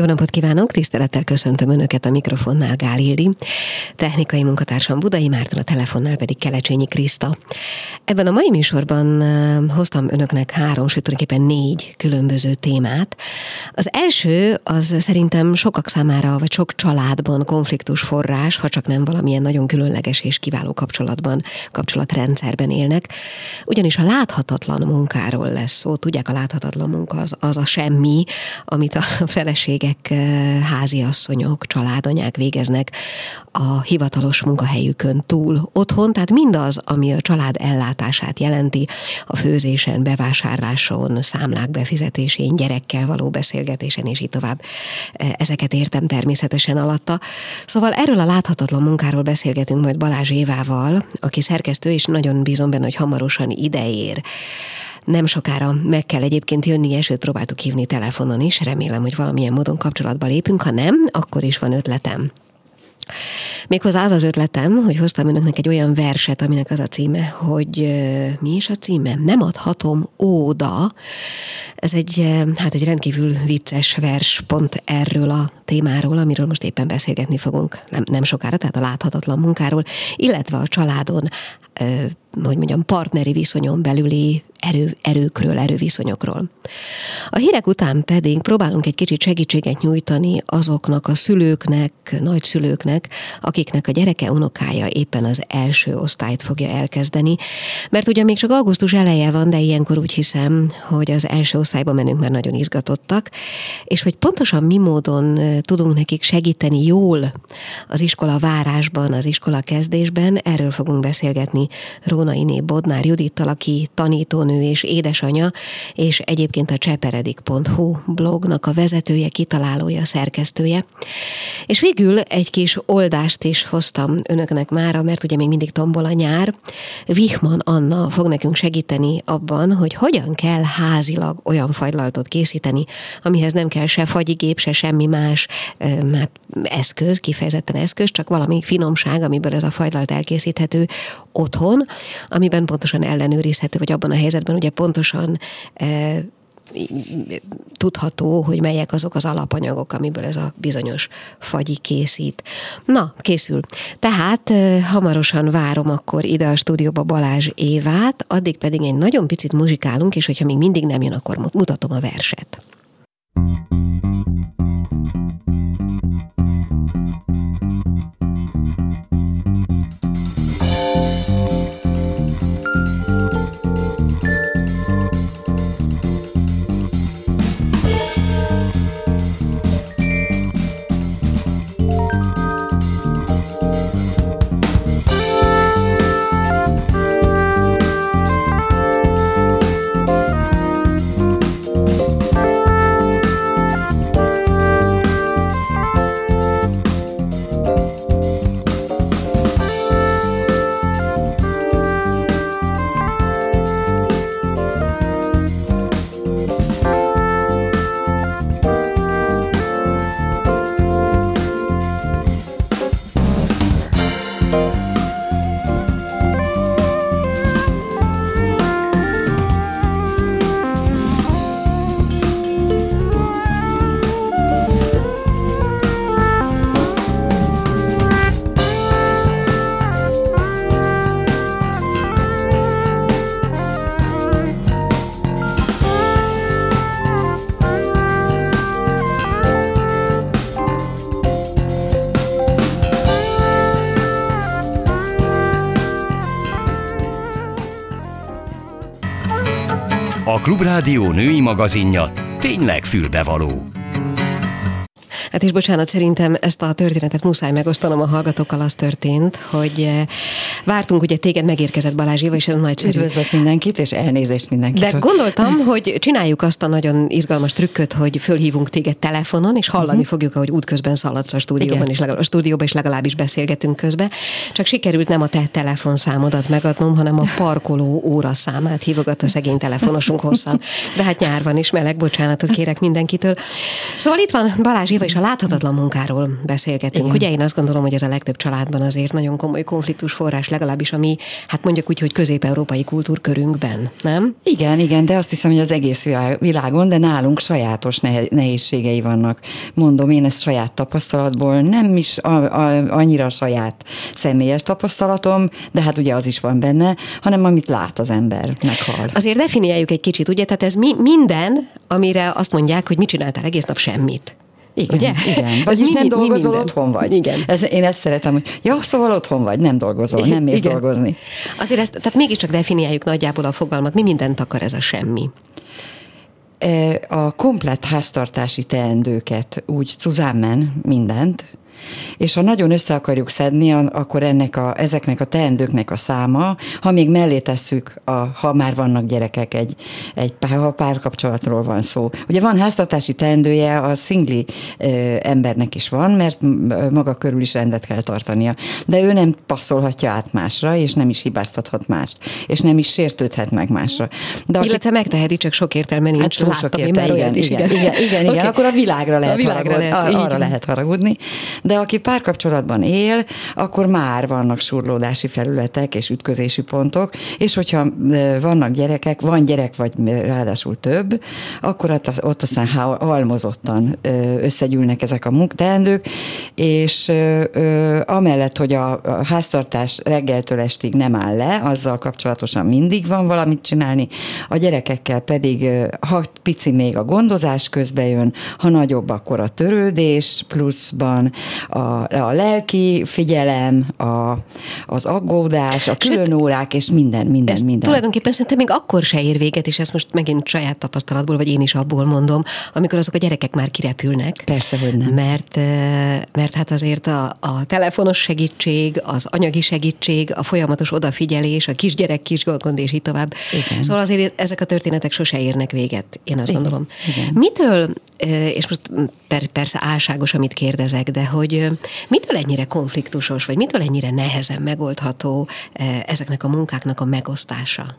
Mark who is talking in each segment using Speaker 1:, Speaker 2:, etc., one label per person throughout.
Speaker 1: Jó napot kívánok, tisztelettel köszöntöm Önöket a mikrofonnál Gál Ildi, technikai munkatársam Budai Márton, a telefonnál pedig Kelecsényi Kriszta. Ebben a mai műsorban hoztam Önöknek három, sőt tulajdonképpen négy különböző témát. Az első az szerintem sokak számára, vagy sok családban konfliktus forrás, ha csak nem valamilyen nagyon különleges és kiváló kapcsolatban, kapcsolatrendszerben élnek. Ugyanis a láthatatlan munkáról lesz szó. Tudják, a láthatatlan munka az, az a semmi, amit a feleségek cégek, háziasszonyok, családanyák végeznek a hivatalos munkahelyükön túl otthon, tehát mindaz, ami a család ellátását jelenti, a főzésen, bevásárláson, számlák befizetésén, gyerekkel való beszélgetésen, és így tovább. Ezeket értem természetesen alatta. Szóval erről a láthatatlan munkáról beszélgetünk majd Balázs Évával, aki szerkesztő, és nagyon bízom benne, hogy hamarosan ideér nem sokára meg kell egyébként jönni, sőt próbáltuk hívni telefonon is, remélem, hogy valamilyen módon kapcsolatba lépünk, ha nem, akkor is van ötletem. Méghozzá az az ötletem, hogy hoztam önöknek egy olyan verset, aminek az a címe, hogy mi is a címe? Nem adhatom óda. Ez egy, hát egy rendkívül vicces vers pont erről a témáról, amiről most éppen beszélgetni fogunk nem, nem sokára, tehát a láthatatlan munkáról, illetve a családon hogy mondjam, partneri viszonyon belüli erő, erőkről, erőviszonyokról. A hírek után pedig próbálunk egy kicsit segítséget nyújtani azoknak a szülőknek, nagyszülőknek, akiknek a gyereke unokája éppen az első osztályt fogja elkezdeni, mert ugye még csak augusztus eleje van, de ilyenkor úgy hiszem, hogy az első osztályba menünk már nagyon izgatottak, és hogy pontosan mi módon tudunk nekik segíteni jól az iskola várásban, az iskola kezdésben, erről fogunk beszélgetni Rónainé Bodnár Judittal, aki tanítónő és édesanya, és egyébként a cseperedik.hu blognak a vezetője, kitalálója, szerkesztője. És végül egy kis oldást is hoztam önöknek mára, mert ugye még mindig tombol a nyár. Vihman Anna fog nekünk segíteni abban, hogy hogyan kell házilag olyan fagylaltot készíteni, amihez nem kell se fagyigép, se semmi más hát eszköz, kifejezetten eszköz, csak valami finomság, amiből ez a fagylalt elkészíthető otthon, amiben pontosan ellenőrizhető, vagy abban a helyzetben ugye pontosan e, tudható, hogy melyek azok az alapanyagok, amiből ez a bizonyos fagyi készít. Na, készül. Tehát e, hamarosan várom akkor ide a stúdióba Balázs Évát, addig pedig egy nagyon picit muzsikálunk, és hogyha még mindig nem jön, akkor mutatom a verset.
Speaker 2: Klubrádió női magazinja tényleg fülbevaló. Hát és bocsánat, szerintem ezt a történetet muszáj megosztanom a hallgatókkal. Az történt, hogy eh, vártunk, ugye téged megérkezett Balázs Éva, és ez nagyszerű.
Speaker 1: Üdvözlök mindenkit, és elnézést mindenkit.
Speaker 2: De gondoltam, hogy csináljuk azt a nagyon izgalmas trükköt, hogy fölhívunk téged telefonon, és hallani uh-huh. fogjuk, ahogy útközben szaladsz a stúdióban, Igen. és legalább, a stúdióban is legalábbis beszélgetünk közben. Csak sikerült nem a te telefonszámodat megadnom, hanem a parkoló óra számát hívogat a szegény telefonosunk hosszan. De hát nyár van is, meleg, bocsánatot kérek mindenkitől. Szóval itt van Balázs Éva, és
Speaker 1: a láthatatlan munkáról beszélgetünk. Igen. Ugye én azt gondolom, hogy ez a legtöbb családban azért nagyon komoly konfliktus forrás, legalábbis a mi, hát mondjuk úgy, hogy közép-európai kultúrkörünkben, nem?
Speaker 3: Igen, igen, de azt hiszem, hogy az egész világon, de nálunk sajátos nehézségei vannak. Mondom, én ezt saját tapasztalatból, nem is a, a, annyira saját személyes tapasztalatom, de hát ugye az is van benne, hanem amit lát az ember, meghal.
Speaker 1: Azért definiáljuk egy kicsit, ugye? Tehát ez mi, minden, amire azt mondják, hogy mit csináltál egész nap semmit.
Speaker 3: Igen, Ugye? igen. Vagyis mi, nem dolgozol, mi otthon vagy. Igen. Ez, én ezt szeretem, hogy ja, szóval otthon vagy, nem dolgozol, nem mész igen. dolgozni.
Speaker 1: Azért ezt, tehát mégiscsak definiáljuk nagyjából a fogalmat, mi mindent akar ez a semmi?
Speaker 3: E, a komplet háztartási teendőket úgy cuzámen mindent, és ha nagyon össze akarjuk szedni, akkor ennek a, ezeknek a teendőknek a száma, ha még mellé tesszük, a, ha már vannak gyerekek, egy, egy ha párkapcsolatról van szó. Ugye van háztartási teendője, a szingli ö, embernek is van, mert maga körül is rendet kell tartania. De ő nem passzolhatja át másra, és nem is hibáztathat mást, és nem is sértődhet meg másra.
Speaker 1: De aki, Illetve megteheti, csak sok értelme nincs. Hát,
Speaker 3: sok értelme, igen, igen, igen, igen, igen, igen, okay. akkor a világra lehet, a világra haragud, lehet arra lehet haragudni. De aki párkapcsolatban él, akkor már vannak surlódási felületek és ütközési pontok, és hogyha vannak gyerekek, van gyerek, vagy ráadásul több, akkor ott, aztán halmozottan összegyűlnek ezek a munkteendők, és amellett, hogy a háztartás reggeltől estig nem áll le, azzal kapcsolatosan mindig van valamit csinálni, a gyerekekkel pedig, ha pici még a gondozás közbe jön, ha nagyobb, akkor a törődés pluszban, a a, lelki figyelem, a, az aggódás, a külön órák, és minden, minden,
Speaker 1: ez
Speaker 3: minden.
Speaker 1: Tulajdonképpen szerintem még akkor se ér véget, és ezt most megint saját tapasztalatból, vagy én is abból mondom, amikor azok a gyerekek már kirepülnek.
Speaker 3: Persze, hogy nem.
Speaker 1: Mert, mert hát azért a, a telefonos segítség, az anyagi segítség, a folyamatos odafigyelés, a kisgyerek kisgond, és így tovább. Igen. Szóval azért ezek a történetek sose érnek véget, én azt Igen. gondolom. Igen. Mitől, és most persze álságos, amit kérdezek, de hogy Mitől ennyire konfliktusos, vagy mitől ennyire nehezen megoldható ezeknek a munkáknak a megosztása?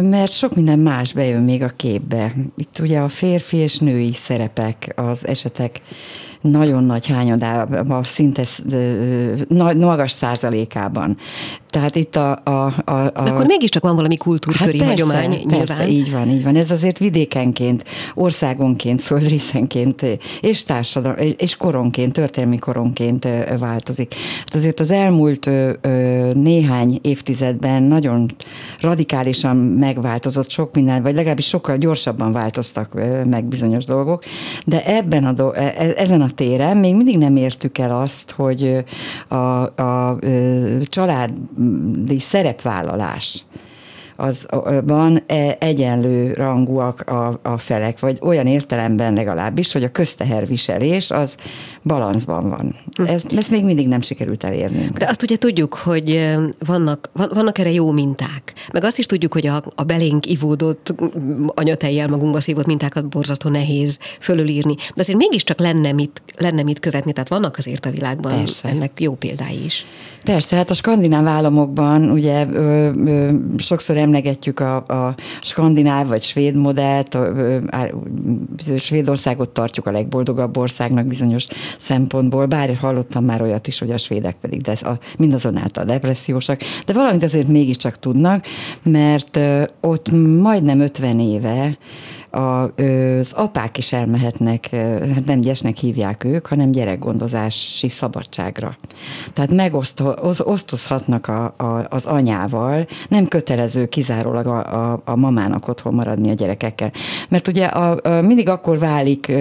Speaker 3: Mert sok minden más bejön még a képbe. Itt ugye a férfi és női szerepek, az esetek nagyon nagy hányadában, szinte magas százalékában. Tehát itt a... a, a, a
Speaker 1: De akkor mégiscsak van valami kultúrköri hát persze, hagyomány persze, nyilván.
Speaker 3: Így van, így van. Ez azért vidékenként, országonként, földrészenként, és társadalom, és koronként, történelmi koronként változik. Hát azért az elmúlt néhány évtizedben nagyon radikálisan megváltozott sok minden, vagy legalábbis sokkal gyorsabban változtak meg bizonyos dolgok, de ebben a do- e, e, ezen a téren még mindig nem értük el azt, hogy a, a, a családi szerepvállalás azban e, egyenlő rangúak a, a felek, vagy olyan értelemben legalábbis, hogy a közteherviselés az balanszban van. Hm. Ez, ezt még mindig nem sikerült elérnünk.
Speaker 1: De azt ugye tudjuk, hogy vannak, vannak erre jó minták. Meg azt is tudjuk, hogy a, a belénk ivódott anyatejjel magunkba szívott mintákat borzasztó nehéz fölülírni. De azért mégiscsak lenne mit, lenne mit követni, tehát vannak azért a világban Persze. ennek jó példái is.
Speaker 3: Persze, hát a skandináv államokban ugye ö, ö, sokszor emlegetjük a, a skandináv vagy svéd modellt, a, ö, Svédországot tartjuk a legboldogabb országnak bizonyos szempontból, bár hallottam már olyat is, hogy a svédek pedig de a, mindazonáltal depressziósak, de valamit azért mégiscsak tudnak, mert ott majdnem 50 éve az apák is elmehetnek, hát nem gyesnek hívják ők, hanem gyerekgondozási szabadságra. Tehát megosztozhatnak a, a, az anyával, nem kötelező kizárólag a, a, a mamának otthon maradni a gyerekekkel. Mert ugye a, a, mindig akkor válik...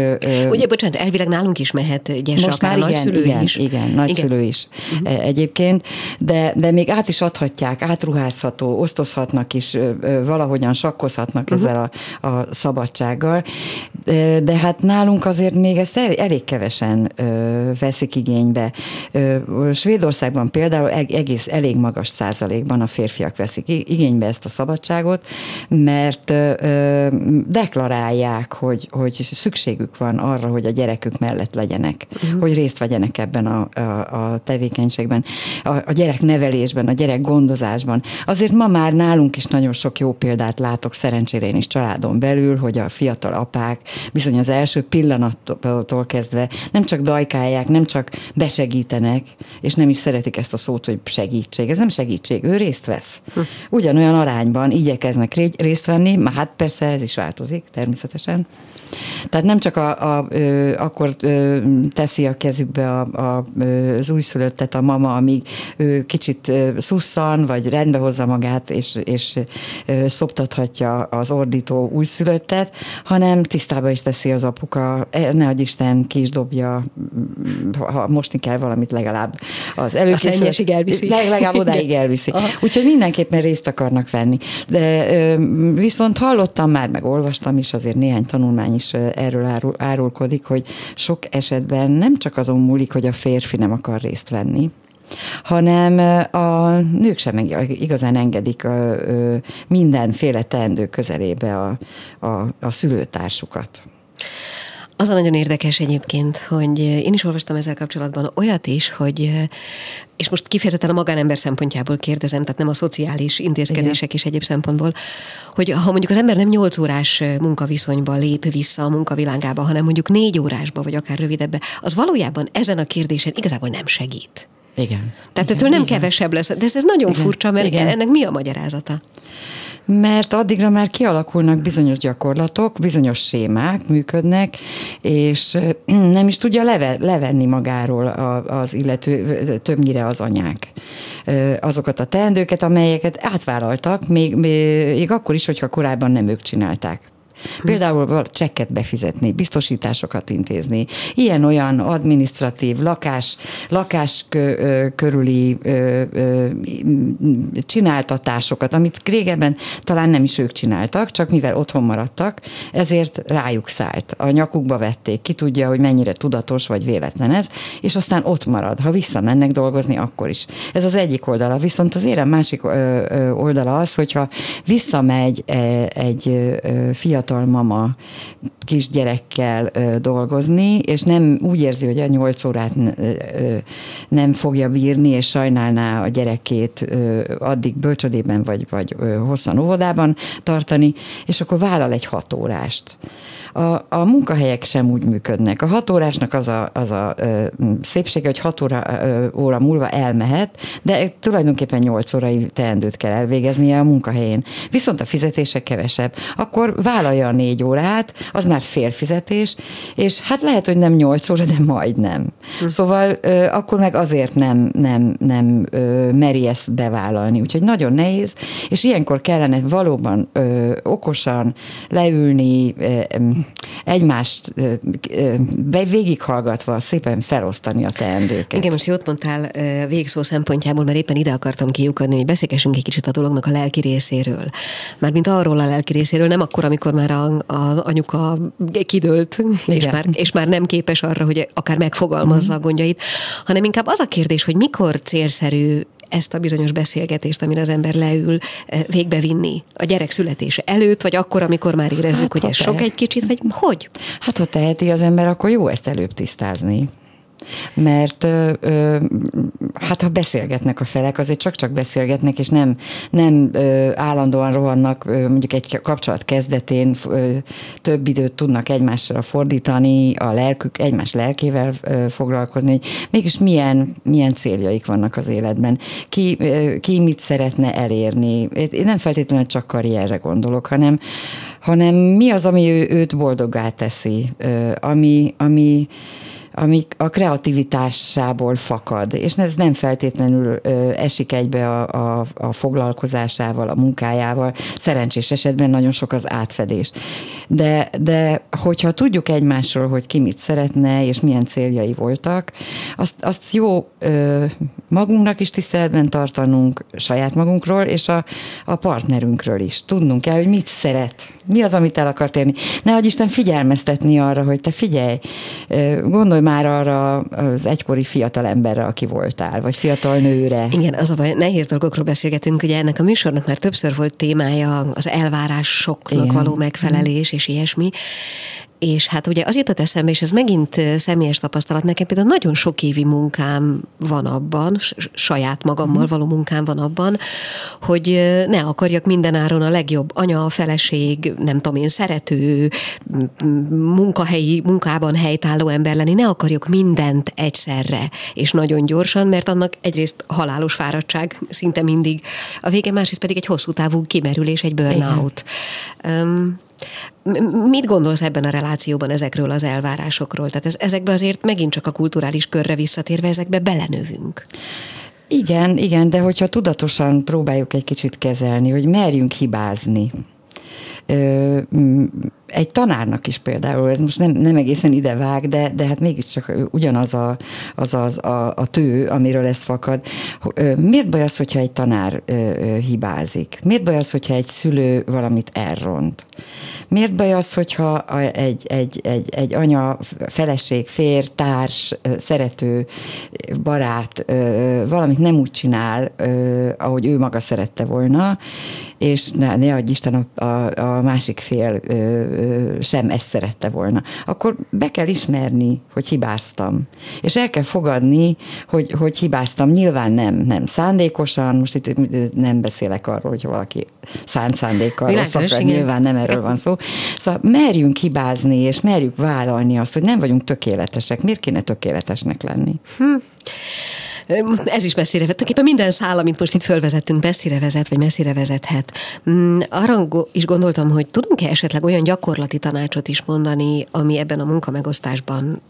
Speaker 1: Ugye, bocsánat, elvileg nálunk is mehet gyes, most akár már igen, nagyszülő
Speaker 3: igen,
Speaker 1: is.
Speaker 3: Igen, nagyszülő igen. is uh-huh. egyébként, de, de még át is adhatják, átruházható, osztozhatnak is, valahogyan sakkozhatnak uh-huh. ezzel a, a szabad szabadsággal, de, hát nálunk azért még ezt elég, elég kevesen veszik igénybe. Svédországban például egész elég magas százalékban a férfiak veszik igénybe ezt a szabadságot, mert deklarálják, hogy, hogy szükségük van arra, hogy a gyerekük mellett legyenek, uh-huh. hogy részt vegyenek ebben a, a, a tevékenységben, a, a gyerek nevelésben, a gyerek gondozásban. Azért ma már nálunk is nagyon sok jó példát látok, szerencsére én is családon belül, hogy a fiatal apák bizony az első pillanattól kezdve nem csak dajkálják, nem csak besegítenek, és nem is szeretik ezt a szót, hogy segítség. Ez nem segítség, ő részt vesz. Hm. Ugyanolyan arányban igyekeznek részt venni, már hát persze ez is változik természetesen. Tehát nem csak a, a, ö, akkor ö, teszi a kezükbe a, a, az újszülöttet a mama, amíg ő kicsit szusszan, vagy rendbe hozza magát, és, és ö, szoptathatja az ordító újszülöttet, hanem tisztába is teszi az apuka, e, ne adj Isten, ki is dobja, ha mosni kell valamit legalább az
Speaker 1: előkészülésig elviszi.
Speaker 3: Legalább odáig elviszi. Aha. Úgyhogy mindenképpen részt akarnak venni. De viszont hallottam már, meg olvastam is, azért néhány tanulmány is erről árul, árulkodik, hogy sok esetben nem csak azon múlik, hogy a férfi nem akar részt venni, hanem a nők sem igazán engedik a, mindenféle teendő közelébe a, a, a szülőtársukat.
Speaker 1: Az a nagyon érdekes egyébként, hogy én is olvastam ezzel kapcsolatban olyat is, hogy és most kifejezetten a magánember szempontjából kérdezem, tehát nem a szociális intézkedések is egyéb szempontból, hogy ha mondjuk az ember nem 8 órás munkaviszonyban lép vissza a munkavilágába, hanem mondjuk 4 órásba, vagy akár rövidebbe, az valójában ezen a kérdésen igazából nem segít.
Speaker 3: Igen.
Speaker 1: Tehát
Speaker 3: igen,
Speaker 1: ettől nem igen. kevesebb lesz. De ez, ez nagyon igen, furcsa, mert igen. ennek mi a magyarázata?
Speaker 3: mert addigra már kialakulnak bizonyos gyakorlatok, bizonyos sémák működnek, és nem is tudja leve, levenni magáról az illető, többnyire az anyák azokat a teendőket, amelyeket átvállaltak, még, még akkor is, hogyha korábban nem ők csinálták. Például csekket befizetni, biztosításokat intézni, ilyen-olyan administratív, lakás, lakás körüli csináltatásokat, amit régebben talán nem is ők csináltak, csak mivel otthon maradtak, ezért rájuk szállt. A nyakukba vették, ki tudja, hogy mennyire tudatos vagy véletlen ez, és aztán ott marad. Ha visszamennek dolgozni, akkor is. Ez az egyik oldala. Viszont az érem másik oldala az, hogyha visszamegy e, egy fiatal fiatal mama kisgyerekkel dolgozni, és nem úgy érzi, hogy a nyolc órát nem fogja bírni, és sajnálná a gyerekét addig bölcsödében vagy, vagy hosszan óvodában tartani, és akkor vállal egy hat órást a, a munkahelyek sem úgy működnek. A hat órásnak az a, az a ö, szépsége, hogy hat óra, ö, óra múlva elmehet, de tulajdonképpen nyolc órai teendőt kell elvégeznie a munkahelyén. Viszont a fizetése kevesebb. Akkor vállalja a négy órát, az már félfizetés, és hát lehet, hogy nem nyolc óra, de majdnem. Hm. Szóval ö, akkor meg azért nem, nem, nem ö, meri ezt bevállalni. Úgyhogy nagyon nehéz, és ilyenkor kellene valóban ö, okosan leülni, ö, egymást végighallgatva szépen felosztani a teendőket.
Speaker 1: Igen, most jót mondtál végszó szempontjából, mert éppen ide akartam kiukadni, hogy beszélgessünk egy kicsit a dolognak a lelki részéről. Mármint arról a lelki részéről, nem akkor, amikor már az anyuka kidőlt, és már, és már nem képes arra, hogy akár megfogalmazza mm. a gondjait, hanem inkább az a kérdés, hogy mikor célszerű ezt a bizonyos beszélgetést, amire az ember leül, eh, végbevinni a gyerek születése előtt, vagy akkor, amikor már érezzük, hát, hogy ez sok egy kicsit, vagy hogy?
Speaker 3: Hát, ha teheti az ember, akkor jó ezt előbb tisztázni mert ö, hát ha beszélgetnek a felek, azért csak-csak beszélgetnek, és nem, nem ö, állandóan rohannak, ö, mondjuk egy kapcsolat kezdetén ö, több időt tudnak egymásra fordítani, a lelkük, egymás lelkével ö, foglalkozni, hogy mégis milyen, milyen céljaik vannak az életben, ki, ö, ki mit szeretne elérni. Én nem feltétlenül csak karrierre gondolok, hanem, hanem mi az, ami ő, őt boldoggá teszi, ö, ami, ami ami a kreativitásából fakad, és ez nem feltétlenül ö, esik egybe a, a, a foglalkozásával, a munkájával, szerencsés esetben nagyon sok az átfedés. De, de hogyha tudjuk egymásról, hogy ki mit szeretne, és milyen céljai voltak, azt, azt jó ö, magunknak is tiszteletben tartanunk, saját magunkról, és a, a partnerünkről is. Tudnunk kell, hogy mit szeret, mi az, amit el akart érni. Nehogy Isten figyelmeztetni arra, hogy te figyelj, gondolj már arra az egykori fiatal emberre, aki voltál, vagy fiatal nőre.
Speaker 1: Igen, az a baj, nehéz dolgokról beszélgetünk, ugye ennek a műsornak már többször volt témája az elvárásoknak Igen. való megfelelés és ilyesmi. És hát ugye az jutott eszembe, és ez megint személyes tapasztalat, nekem például nagyon sok évi munkám van abban, saját magammal mhm. való munkám van abban, hogy ne akarjak mindenáron a legjobb anya, feleség, nem tudom én, szerető, munkahelyi, munkában helytálló ember lenni, ne akarjuk mindent egyszerre, és nagyon gyorsan, mert annak egyrészt halálos fáradtság szinte mindig, a vége másrészt pedig egy hosszú távú kimerülés, egy burnout. Um, Mit gondolsz ebben a relációban ezekről az elvárásokról? Tehát ez, ezekbe azért megint csak a kulturális körre visszatérve, ezekbe belenövünk.
Speaker 3: Igen, igen, de hogyha tudatosan próbáljuk egy kicsit kezelni, hogy merjünk hibázni, egy tanárnak is például, ez most nem, nem egészen ide vág, de, de hát mégiscsak ugyanaz a, az, az a, a tő, amiről ez fakad. Miért baj az, hogyha egy tanár hibázik? Miért baj az, hogyha egy szülő valamit elront? Miért baj az, hogyha egy, egy, egy, egy anya, feleség, férj, társ, szerető, barát valamit nem úgy csinál, ahogy ő maga szerette volna, és ne, ne adj Isten a, a, a másik fél sem ezt szerette volna. Akkor be kell ismerni, hogy hibáztam. És el kell fogadni, hogy, hogy hibáztam. Nyilván nem, nem szándékosan, most itt nem beszélek arról, hogy valaki szánt szándékkal rosszak, nyilván nem erről van szó. Szóval merjünk hibázni, és merjük vállalni azt, hogy nem vagyunk tökéletesek. Miért kéne tökéletesnek lenni? Hm.
Speaker 1: Ez is messzire vezet. Tulajdonképpen minden szál, amit most itt fölvezettünk, messzire vezet, vagy messzire vezethet. Mm, arra is gondoltam, hogy tudunk-e esetleg olyan gyakorlati tanácsot is mondani, ami ebben a munkamegosztásban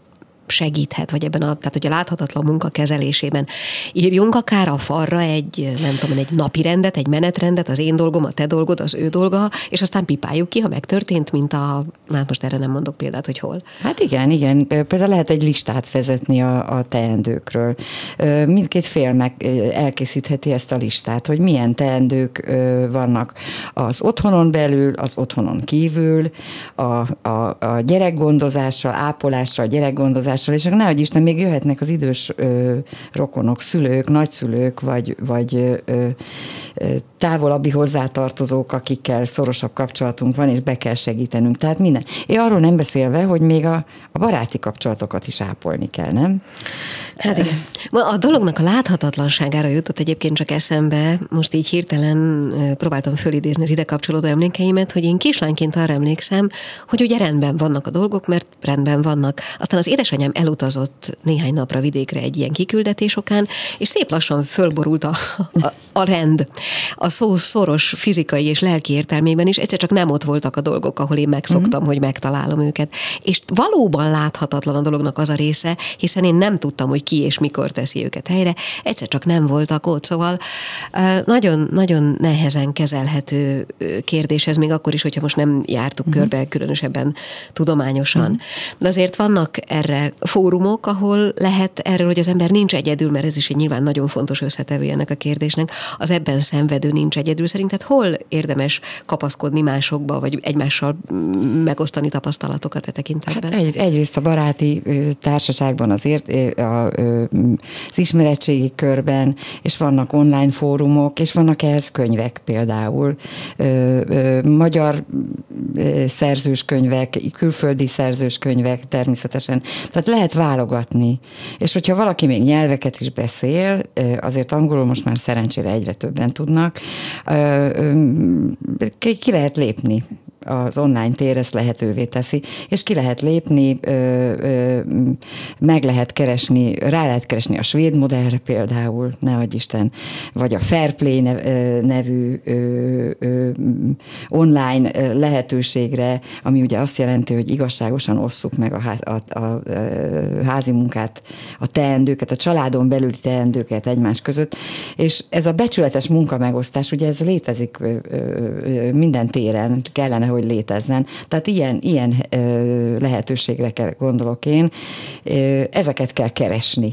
Speaker 1: segíthet, vagy ebben a, tehát hogy a láthatatlan munka kezelésében írjunk akár a falra egy, nem tudom, egy napi rendet, egy menetrendet, az én dolgom, a te dolgod, az ő dolga, és aztán pipáljuk ki, ha megtörtént, mint a, hát most erre nem mondok példát, hogy hol.
Speaker 3: Hát igen, igen. Például lehet egy listát vezetni a, a teendőkről. Mindkét fél meg elkészítheti ezt a listát, hogy milyen teendők vannak az otthonon belül, az otthonon kívül, a, a, a gyerekgondozással, ápolással, gyerekgondozással, hatással, és nehogy Isten, még jöhetnek az idős ö, rokonok, szülők, nagyszülők, vagy, vagy ö, ö, távolabbi hozzátartozók, akikkel szorosabb kapcsolatunk van, és be kell segítenünk. Tehát minden. Én arról nem beszélve, hogy még a, a baráti kapcsolatokat is ápolni kell, nem?
Speaker 1: Hát igen. A dolognak a láthatatlanságára jutott egyébként csak eszembe, most így hirtelen próbáltam fölidézni az ide kapcsolódó emlékeimet, hogy én kislányként arra emlékszem, hogy ugye rendben vannak a dolgok, mert rendben vannak. Aztán az édesanyám elutazott néhány napra vidékre egy ilyen kiküldetés okán, és szép lassan fölborult a, a, a rend. A szó szoros fizikai és lelki értelmében is egyszer csak nem ott voltak a dolgok, ahol én megszoktam, uh-huh. hogy megtalálom őket. És valóban láthatatlan a dolognak az a része, hiszen én nem tudtam, hogy ki és mikor teszi őket helyre, egyszer csak nem voltak ott, szóval nagyon, nagyon nehezen kezelhető kérdés ez, még akkor is, hogyha most nem jártuk uh-huh. körbe különösebben tudományosan. Uh-huh. De azért vannak erre fórumok, ahol lehet erről, hogy az ember nincs egyedül, mert ez is egy nyilván nagyon fontos összetevő ennek a kérdésnek, az ebben szenvedő nincs egyedül. Szerinted hol érdemes kapaszkodni másokba, vagy egymással megosztani tapasztalatokat e tekintetben?
Speaker 3: Hát egy, egyrészt a baráti társaságban azért a, az ismeretségi körben, és vannak online fórumok, és vannak ehhez könyvek például. Magyar szerzős könyvek, külföldi szerzős könyvek természetesen. Tehát lehet válogatni. És hogyha valaki még nyelveket is beszél, azért angolul most már szerencsére egyre többen tudnak, ki lehet lépni az online tér ezt lehetővé teszi, és ki lehet lépni, meg lehet keresni, rá lehet keresni a svéd modellre például, ne adj Isten, vagy a Fairplay nevű online lehetőségre, ami ugye azt jelenti, hogy igazságosan osszuk meg a, a, a, a házi munkát, a teendőket, a családon belüli teendőket egymás között, és ez a becsületes munkamegosztás, ugye ez létezik minden téren, kellene, hogy létezzen. Tehát ilyen, ilyen lehetőségre gondolok én. Ezeket kell keresni.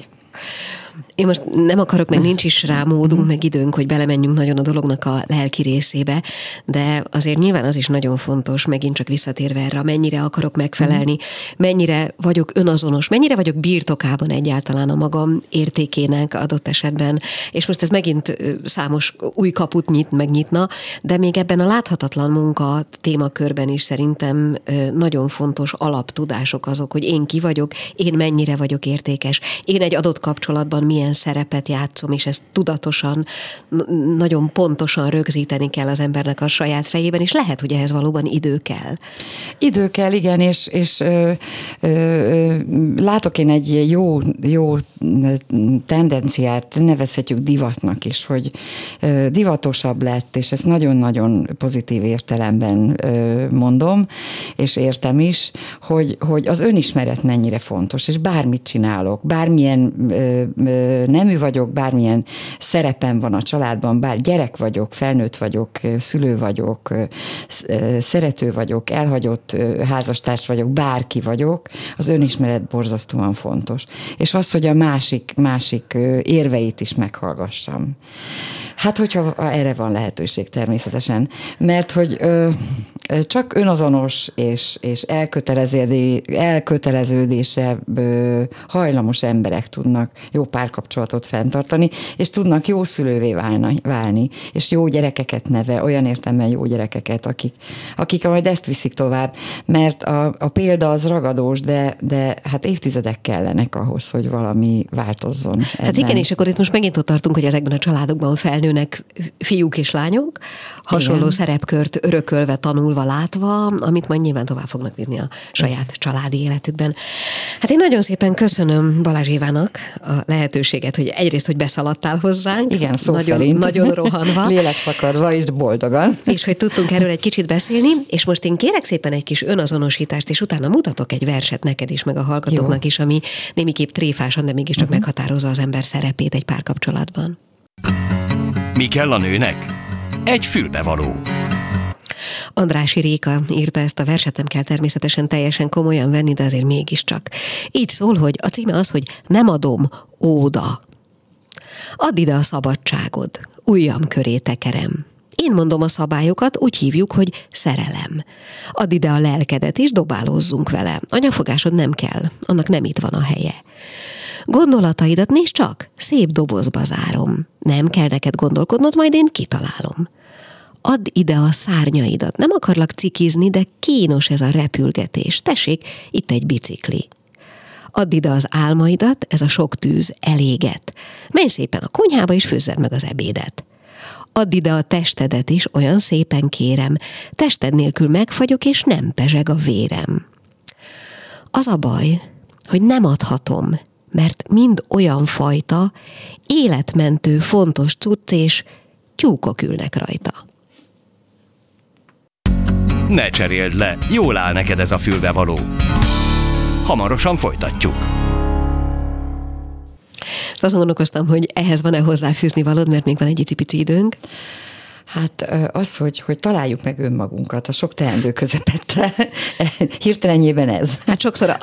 Speaker 1: Én most nem akarok, meg nincs is rá módunk, meg időnk, hogy belemenjünk nagyon a dolognak a lelki részébe, de azért nyilván az is nagyon fontos, megint csak visszatérve erre, mennyire akarok megfelelni, mennyire vagyok önazonos, mennyire vagyok birtokában egyáltalán a magam értékének adott esetben, és most ez megint számos új kaput nyit, megnyitna, de még ebben a láthatatlan munka témakörben is szerintem nagyon fontos alaptudások azok, hogy én ki vagyok, én mennyire vagyok értékes, én egy adott kapcsolatban milyen szerepet játszom, és ezt tudatosan, nagyon pontosan rögzíteni kell az embernek a saját fejében, és lehet, hogy ehhez valóban idő kell.
Speaker 3: Idő kell, igen, és, és ö, ö, látok én egy jó, jó tendenciát, nevezhetjük divatnak is, hogy ö, divatosabb lett, és ezt nagyon-nagyon pozitív értelemben ö, mondom, és értem is, hogy, hogy az önismeret mennyire fontos, és bármit csinálok, bármilyen ö, ö, nemű vagyok, bármilyen szerepem van a családban, bár gyerek vagyok, felnőtt vagyok, szülő vagyok, szerető vagyok, elhagyott házastárs vagyok, bárki vagyok, az önismeret borzasztóan fontos. És az, hogy a másik, másik érveit is meghallgassam. Hát, hogyha erre van lehetőség természetesen. Mert hogy ö, csak önazonos és, és elköteleződése ö, hajlamos emberek tudnak jó párkapcsolatot fenntartani, és tudnak jó szülővé válni, válni és jó gyerekeket neve, olyan értelemben jó gyerekeket, akik, akik majd ezt viszik tovább, mert a, a példa az ragadós, de, de hát évtizedek kellenek ahhoz, hogy valami változzon. Ebben.
Speaker 1: Hát igen, és akkor itt most megint ott tartunk, hogy ezekben a családokban felnőnek fiúk és lányok, hasonló igen. szerepkört örökölve, tanulva, látva, amit majd nyilván tovább fognak vinni a saját családi életükben. Hát én nagyon szépen köszönöm Balázs Évának a lehetőséget, hogy egyrészt, hogy beszaladtál hozzánk.
Speaker 3: Igen, szó
Speaker 1: nagyon,
Speaker 3: szerint.
Speaker 1: Nagyon rohanva.
Speaker 3: Lélekszakadva és boldogan.
Speaker 1: És hogy tudtunk erről egy kicsit beszélni, és most én kérek szépen egy kis önazonosítást, és utána mutatok egy verset neked is, meg a hallgatóknak Jó. is, ami némiképp tréfásan, de mégiscsak uh-huh. meghatározza az ember szerepét egy párkapcsolatban.
Speaker 4: Mi kell a nőnek? Egy fülbevaló.
Speaker 1: Andrási Réka írta ezt a verset, nem kell természetesen teljesen komolyan venni, de azért mégiscsak. Így szól, hogy a címe az, hogy nem adom, óda. Add ide a szabadságod, ujjam köré tekerem. Én mondom a szabályokat, úgy hívjuk, hogy szerelem. Add ide a lelkedet, és dobálózzunk vele. Anyafogásod nem kell, annak nem itt van a helye. Gondolataidat nézd csak, szép dobozba zárom. Nem kell neked gondolkodnod, majd én kitalálom. Add ide a szárnyaidat, nem akarlak cikizni, de kínos ez a repülgetés. Tessék, itt egy bicikli. Add ide az álmaidat, ez a sok tűz eléget. Menj szépen a konyhába, és főzzed meg az ebédet. Add ide a testedet is, olyan szépen kérem. Tested nélkül megfagyok, és nem pezseg a vérem. Az a baj, hogy nem adhatom, mert mind olyan fajta, életmentő, fontos cucc, és tyúkok ülnek rajta.
Speaker 4: Ne cseréld le, jól áll neked ez a fülbevaló. Hamarosan folytatjuk.
Speaker 1: Azt azon gondolkoztam, hogy ehhez van-e hozzáfűzni valód, mert még van egy icipici időnk.
Speaker 3: Hát az, hogy, hogy találjuk meg önmagunkat a sok teendő közepette, hirtelenjében ez.
Speaker 1: Hát sokszor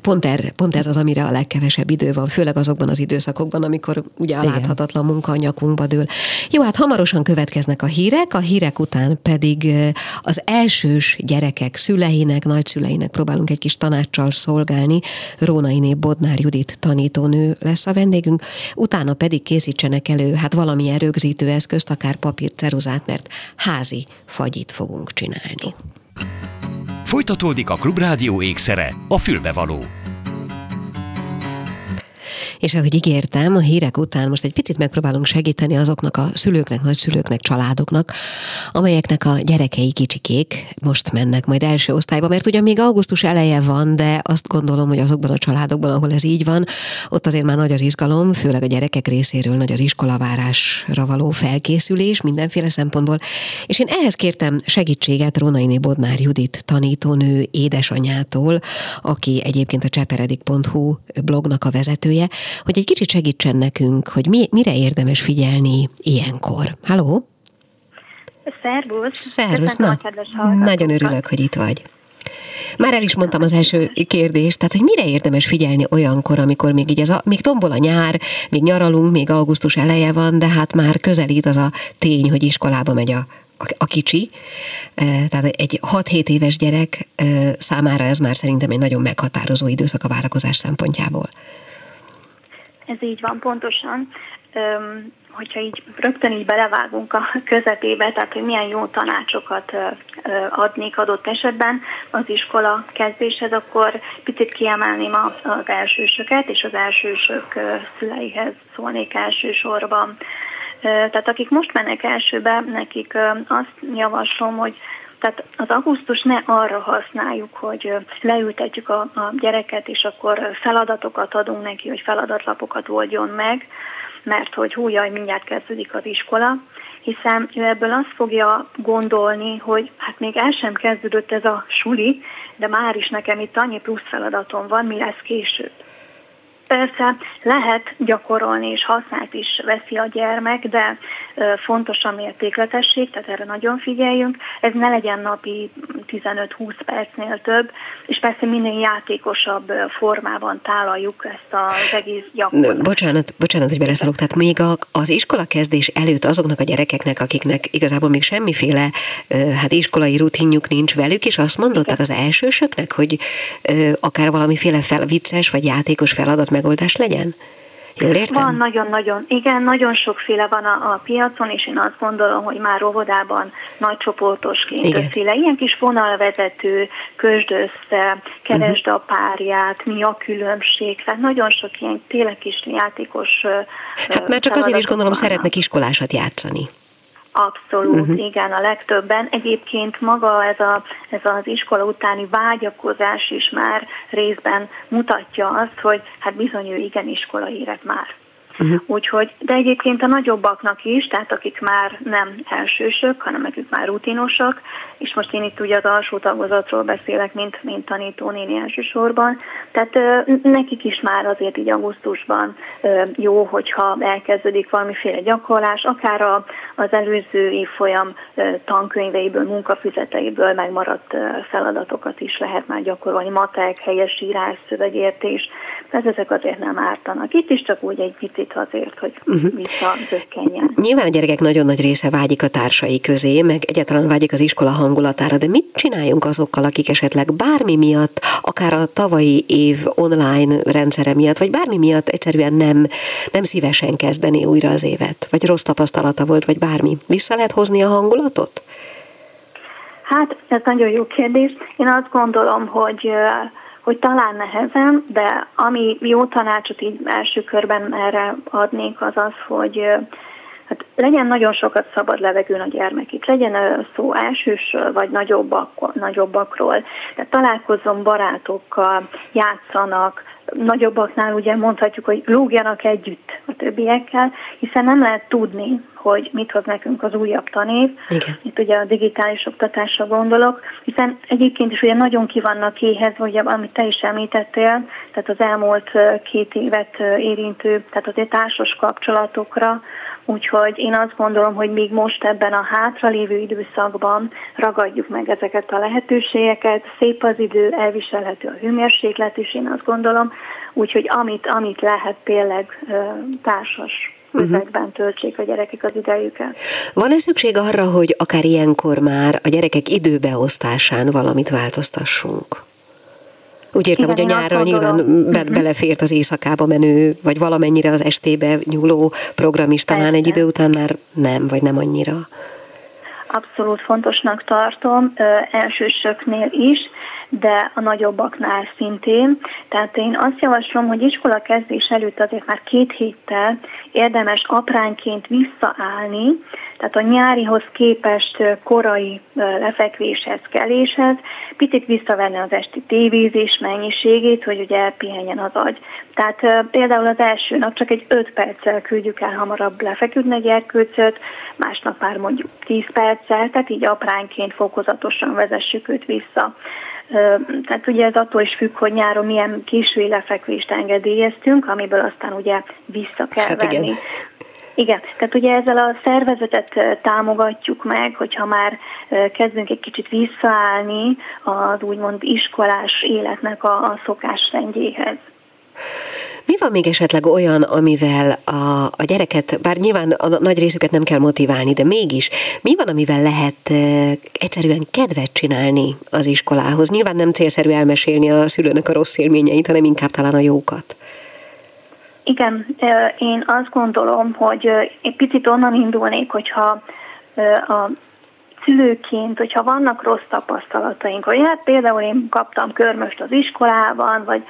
Speaker 1: pont, er, pont ez az, amire a legkevesebb idő van, főleg azokban az időszakokban, amikor ugye a láthatatlan munka a nyakunkba dől. Jó, hát hamarosan következnek a hírek, a hírek után pedig az elsős gyerekek szüleinek, nagyszüleinek próbálunk egy kis tanácssal szolgálni. Rónainé Bodnár Judit tanítónő lesz a vendégünk, utána pedig készítsenek elő hát valamilyen rögzítő eszközt, akár papír, ceruza, ceruzát, mert házi fagyit fogunk csinálni.
Speaker 4: Folytatódik a Klubrádió ékszere, a fülbevaló.
Speaker 1: És ahogy ígértem, a hírek után most egy picit megpróbálunk segíteni azoknak a szülőknek, nagyszülőknek, családoknak, amelyeknek a gyerekei kicsikék most mennek majd első osztályba, mert ugye még augusztus eleje van, de azt gondolom, hogy azokban a családokban, ahol ez így van, ott azért már nagy az izgalom, főleg a gyerekek részéről nagy az iskolavárásra való felkészülés mindenféle szempontból. És én ehhez kértem segítséget Rónainé Bodnár Judit tanítónő édesanyától, aki egyébként a cseperedik.hu blognak a vezetője, hogy egy kicsit segítsen nekünk, hogy mi, mire érdemes figyelni ilyenkor. Halló?
Speaker 5: Szervusz!
Speaker 1: Szervusz! Na, nagyon örülök, hogy itt vagy. Már el is mondtam az első kérdést, tehát hogy mire érdemes figyelni olyankor, amikor még így ez a, még tombol a nyár, még nyaralunk, még augusztus eleje van, de hát már közelít az a tény, hogy iskolába megy a, a, a kicsi, tehát egy 6-7 éves gyerek számára ez már szerintem egy nagyon meghatározó időszak a várakozás szempontjából.
Speaker 5: Ez így van, pontosan hogyha így rögtön így belevágunk a közepébe, tehát hogy milyen jó tanácsokat adnék adott esetben az iskola kezdéshez, akkor picit kiemelném az elsősöket, és az elsősök szüleihez szólnék elsősorban. Tehát akik most mennek elsőbe, nekik azt javaslom, hogy tehát az augusztus ne arra használjuk, hogy leültetjük a, a gyereket, és akkor feladatokat adunk neki, hogy feladatlapokat oldjon meg, mert hogy hú, jaj, mindjárt kezdődik az iskola, hiszen ő ebből azt fogja gondolni, hogy hát még el sem kezdődött ez a suli, de már is nekem itt annyi plusz feladatom van, mi lesz később. Persze lehet gyakorolni, és hasznát is veszi a gyermek, de fontos a mértékletesség, tehát erre nagyon figyeljünk. Ez ne legyen napi 15-20 percnél több, és persze minél játékosabb formában tálaljuk ezt az egész gyakorlatot.
Speaker 1: Bocsánat, bocsánat, hogy beleszólok. Tehát még a, az iskola kezdés előtt azoknak a gyerekeknek, akiknek igazából még semmiféle hát iskolai rutinjuk nincs velük, és azt mondod, tehát az elsősöknek, hogy akár valamiféle fel, vicces vagy játékos feladat megoldás legyen? Értem?
Speaker 5: Van nagyon-nagyon, igen, nagyon sokféle van a, a piacon, és én azt gondolom, hogy már óvodában nagy csoportosként összéle. Ilyen kis vonalvezető, közd össze, keresd uh-huh. a párját, mi a különbség, tehát nagyon sok ilyen tényleg kis játékos
Speaker 1: Hát már csak azért is gondolom, vannak. szeretnek iskolásat játszani.
Speaker 5: Abszolút, uh-huh. igen, a legtöbben. Egyébként maga ez, a, ez az iskola utáni vágyakozás is már részben mutatja azt, hogy hát bizony ő igen iskola éret már. Uh-huh. Úgyhogy, de egyébként a nagyobbaknak is, tehát akik már nem elsősök, hanem akik már rutinosak, és most én itt ugye az alsó tagozatról beszélek, mint, mint tanítónéni elsősorban, tehát nekik is már azért így augusztusban jó, hogyha elkezdődik valamiféle gyakorlás, akár a, az előző évfolyam tankönyveiből, munkafüzeteiből megmaradt feladatokat is lehet már gyakorolni, matek, helyesírás, szövegértés, ez ezek azért nem ártanak. Itt is csak úgy egy picit azért, hogy uh-huh. visszazökkenjen.
Speaker 1: Nyilván a gyerekek nagyon nagy része vágyik a társai közé, meg egyáltalán vágyik az iskola hangulatára, de mit csináljunk azokkal, akik esetleg bármi miatt, akár a tavalyi év online rendszere miatt, vagy bármi miatt egyszerűen nem, nem szívesen kezdeni újra az évet, vagy rossz tapasztalata volt, vagy bármi. Vissza lehet hozni a hangulatot?
Speaker 5: Hát, ez nagyon jó kérdés. Én azt gondolom, hogy hogy talán nehezen, de ami jó tanácsot így első körben erre adnék, az az, hogy hát legyen nagyon sokat szabad levegőn a gyermekik, legyen szó elsősről vagy nagyobbak, nagyobbakról, tehát találkozzon barátokkal, játszanak, nagyobbaknál ugye mondhatjuk, hogy lógjanak együtt a többiekkel, hiszen nem lehet tudni, hogy mit hoz nekünk az újabb tanév. Igen. Itt ugye a digitális oktatásra gondolok, hiszen egyébként is ugye nagyon ki vannak éhezve, amit te is említettél, tehát az elmúlt két évet érintő, tehát azért társas kapcsolatokra, Úgyhogy én azt gondolom, hogy még most ebben a hátralévő időszakban ragadjuk meg ezeket a lehetőségeket. Szép az idő, elviselhető a hőmérséklet is, én azt gondolom. Úgyhogy amit, amit lehet tényleg társas mhm. töltsék a gyerekek az idejüket.
Speaker 1: Van-e szükség arra, hogy akár ilyenkor már a gyerekek időbeosztásán valamit változtassunk? Úgy értem, Igen, hogy a nyárral nyilván be, uh-huh. belefért az éjszakába menő, vagy valamennyire az estébe nyúló program is, talán egy idő után már nem, vagy nem annyira.
Speaker 5: Abszolút fontosnak tartom, ö, elsősöknél is, de a nagyobbaknál szintén. Tehát én azt javaslom, hogy iskola kezdés előtt azért már két héttel érdemes apránként visszaállni, tehát a nyárihoz képest korai lefekvéshez, keléshez, picit visszavenni az esti tévézés mennyiségét, hogy ugye elpihenjen az agy. Tehát például az első nap csak egy 5 perccel küldjük el hamarabb lefeküdni a gyerkőcöt, másnap már mondjuk 10 perccel, tehát így apránként fokozatosan vezessük őt vissza. Tehát ugye ez attól is függ, hogy nyáron milyen késői lefekvést engedélyeztünk, amiből aztán ugye vissza kell hát venni. Igen. Igen, tehát ugye ezzel a szervezetet támogatjuk meg, hogyha már kezdünk egy kicsit visszaállni az úgymond iskolás életnek a, a szokásrendjéhez.
Speaker 1: Mi van még esetleg olyan, amivel a, a gyereket, bár nyilván a nagy részüket nem kell motiválni, de mégis, mi van, amivel lehet e, egyszerűen kedvet csinálni az iskolához? Nyilván nem célszerű elmesélni a szülőnek a rossz élményeit, hanem inkább talán a jókat.
Speaker 5: Igen, én azt gondolom, hogy egy picit onnan indulnék, hogyha a szülőként, hogyha vannak rossz tapasztalataink, hogy hát például én kaptam körmöst az iskolában, vagy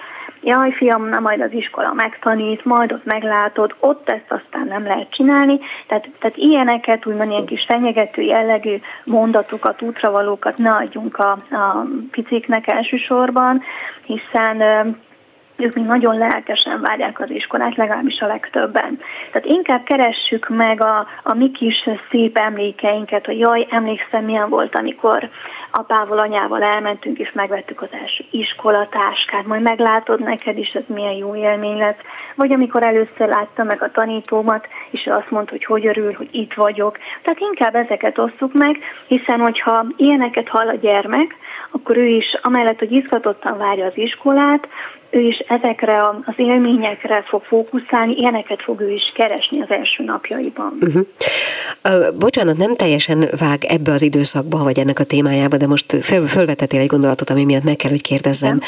Speaker 5: jaj fiam, na majd az iskola megtanít, majd ott meglátod, ott ezt aztán nem lehet csinálni. Tehát, tehát ilyeneket, úgymond ilyen kis fenyegető jellegű mondatokat, útravalókat ne adjunk a, a piciknek elsősorban, hiszen ők még nagyon lelkesen várják az iskolát, legalábbis a legtöbben. Tehát inkább keressük meg a, a mi kis szép emlékeinket, hogy jaj, emlékszem, milyen volt, amikor apával, anyával elmentünk, és megvettük az első iskolatáskát, majd meglátod neked is, ez milyen jó élmény lesz. Vagy amikor először látta meg a tanítómat, és azt mondta, hogy hogy örül, hogy itt vagyok. Tehát inkább ezeket osszuk meg, hiszen hogyha ilyeneket hall a gyermek, akkor ő is, amellett, hogy izgatottan várja az iskolát, ő is ezekre az élményekre fog fókuszálni, ilyeneket fog ő is keresni az első napjaiban. Uh-huh.
Speaker 1: Uh, bocsánat, nem teljesen vág ebbe az időszakba, vagy ennek a témájába, de most föl, fölvetettél egy gondolatot, ami miatt meg kell, hogy kérdezzem, nem.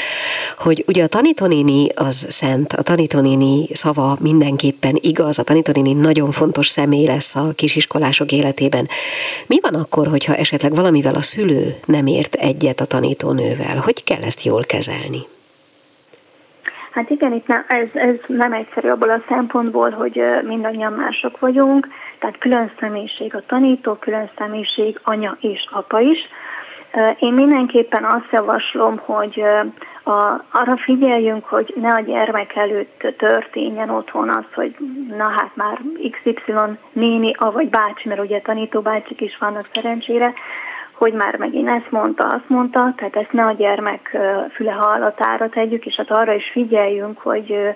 Speaker 1: hogy ugye a tanítónéni az szent, a tanítónéni szava mindenképpen igaz, a tanítónéni nagyon fontos személy lesz a kisiskolások életében. Mi van akkor, hogyha esetleg valamivel a szülő nem ért egyet a tanítónővel? Hogy kell ezt jól kezelni?
Speaker 5: Hát igen, itt nem, ez, ez nem egyszerű abból a szempontból, hogy mindannyian mások vagyunk, tehát külön személyiség a tanító, külön személyiség anya és apa is. Én mindenképpen azt javaslom, hogy a, arra figyeljünk, hogy ne a gyermek előtt történjen otthon az, hogy na hát már XY néni, vagy bácsi, mert ugye tanító bácsik is vannak szerencsére, hogy már megint ezt mondta, azt mondta, tehát ezt ne a gyermek füle hallatára tegyük, és hát arra is figyeljünk, hogy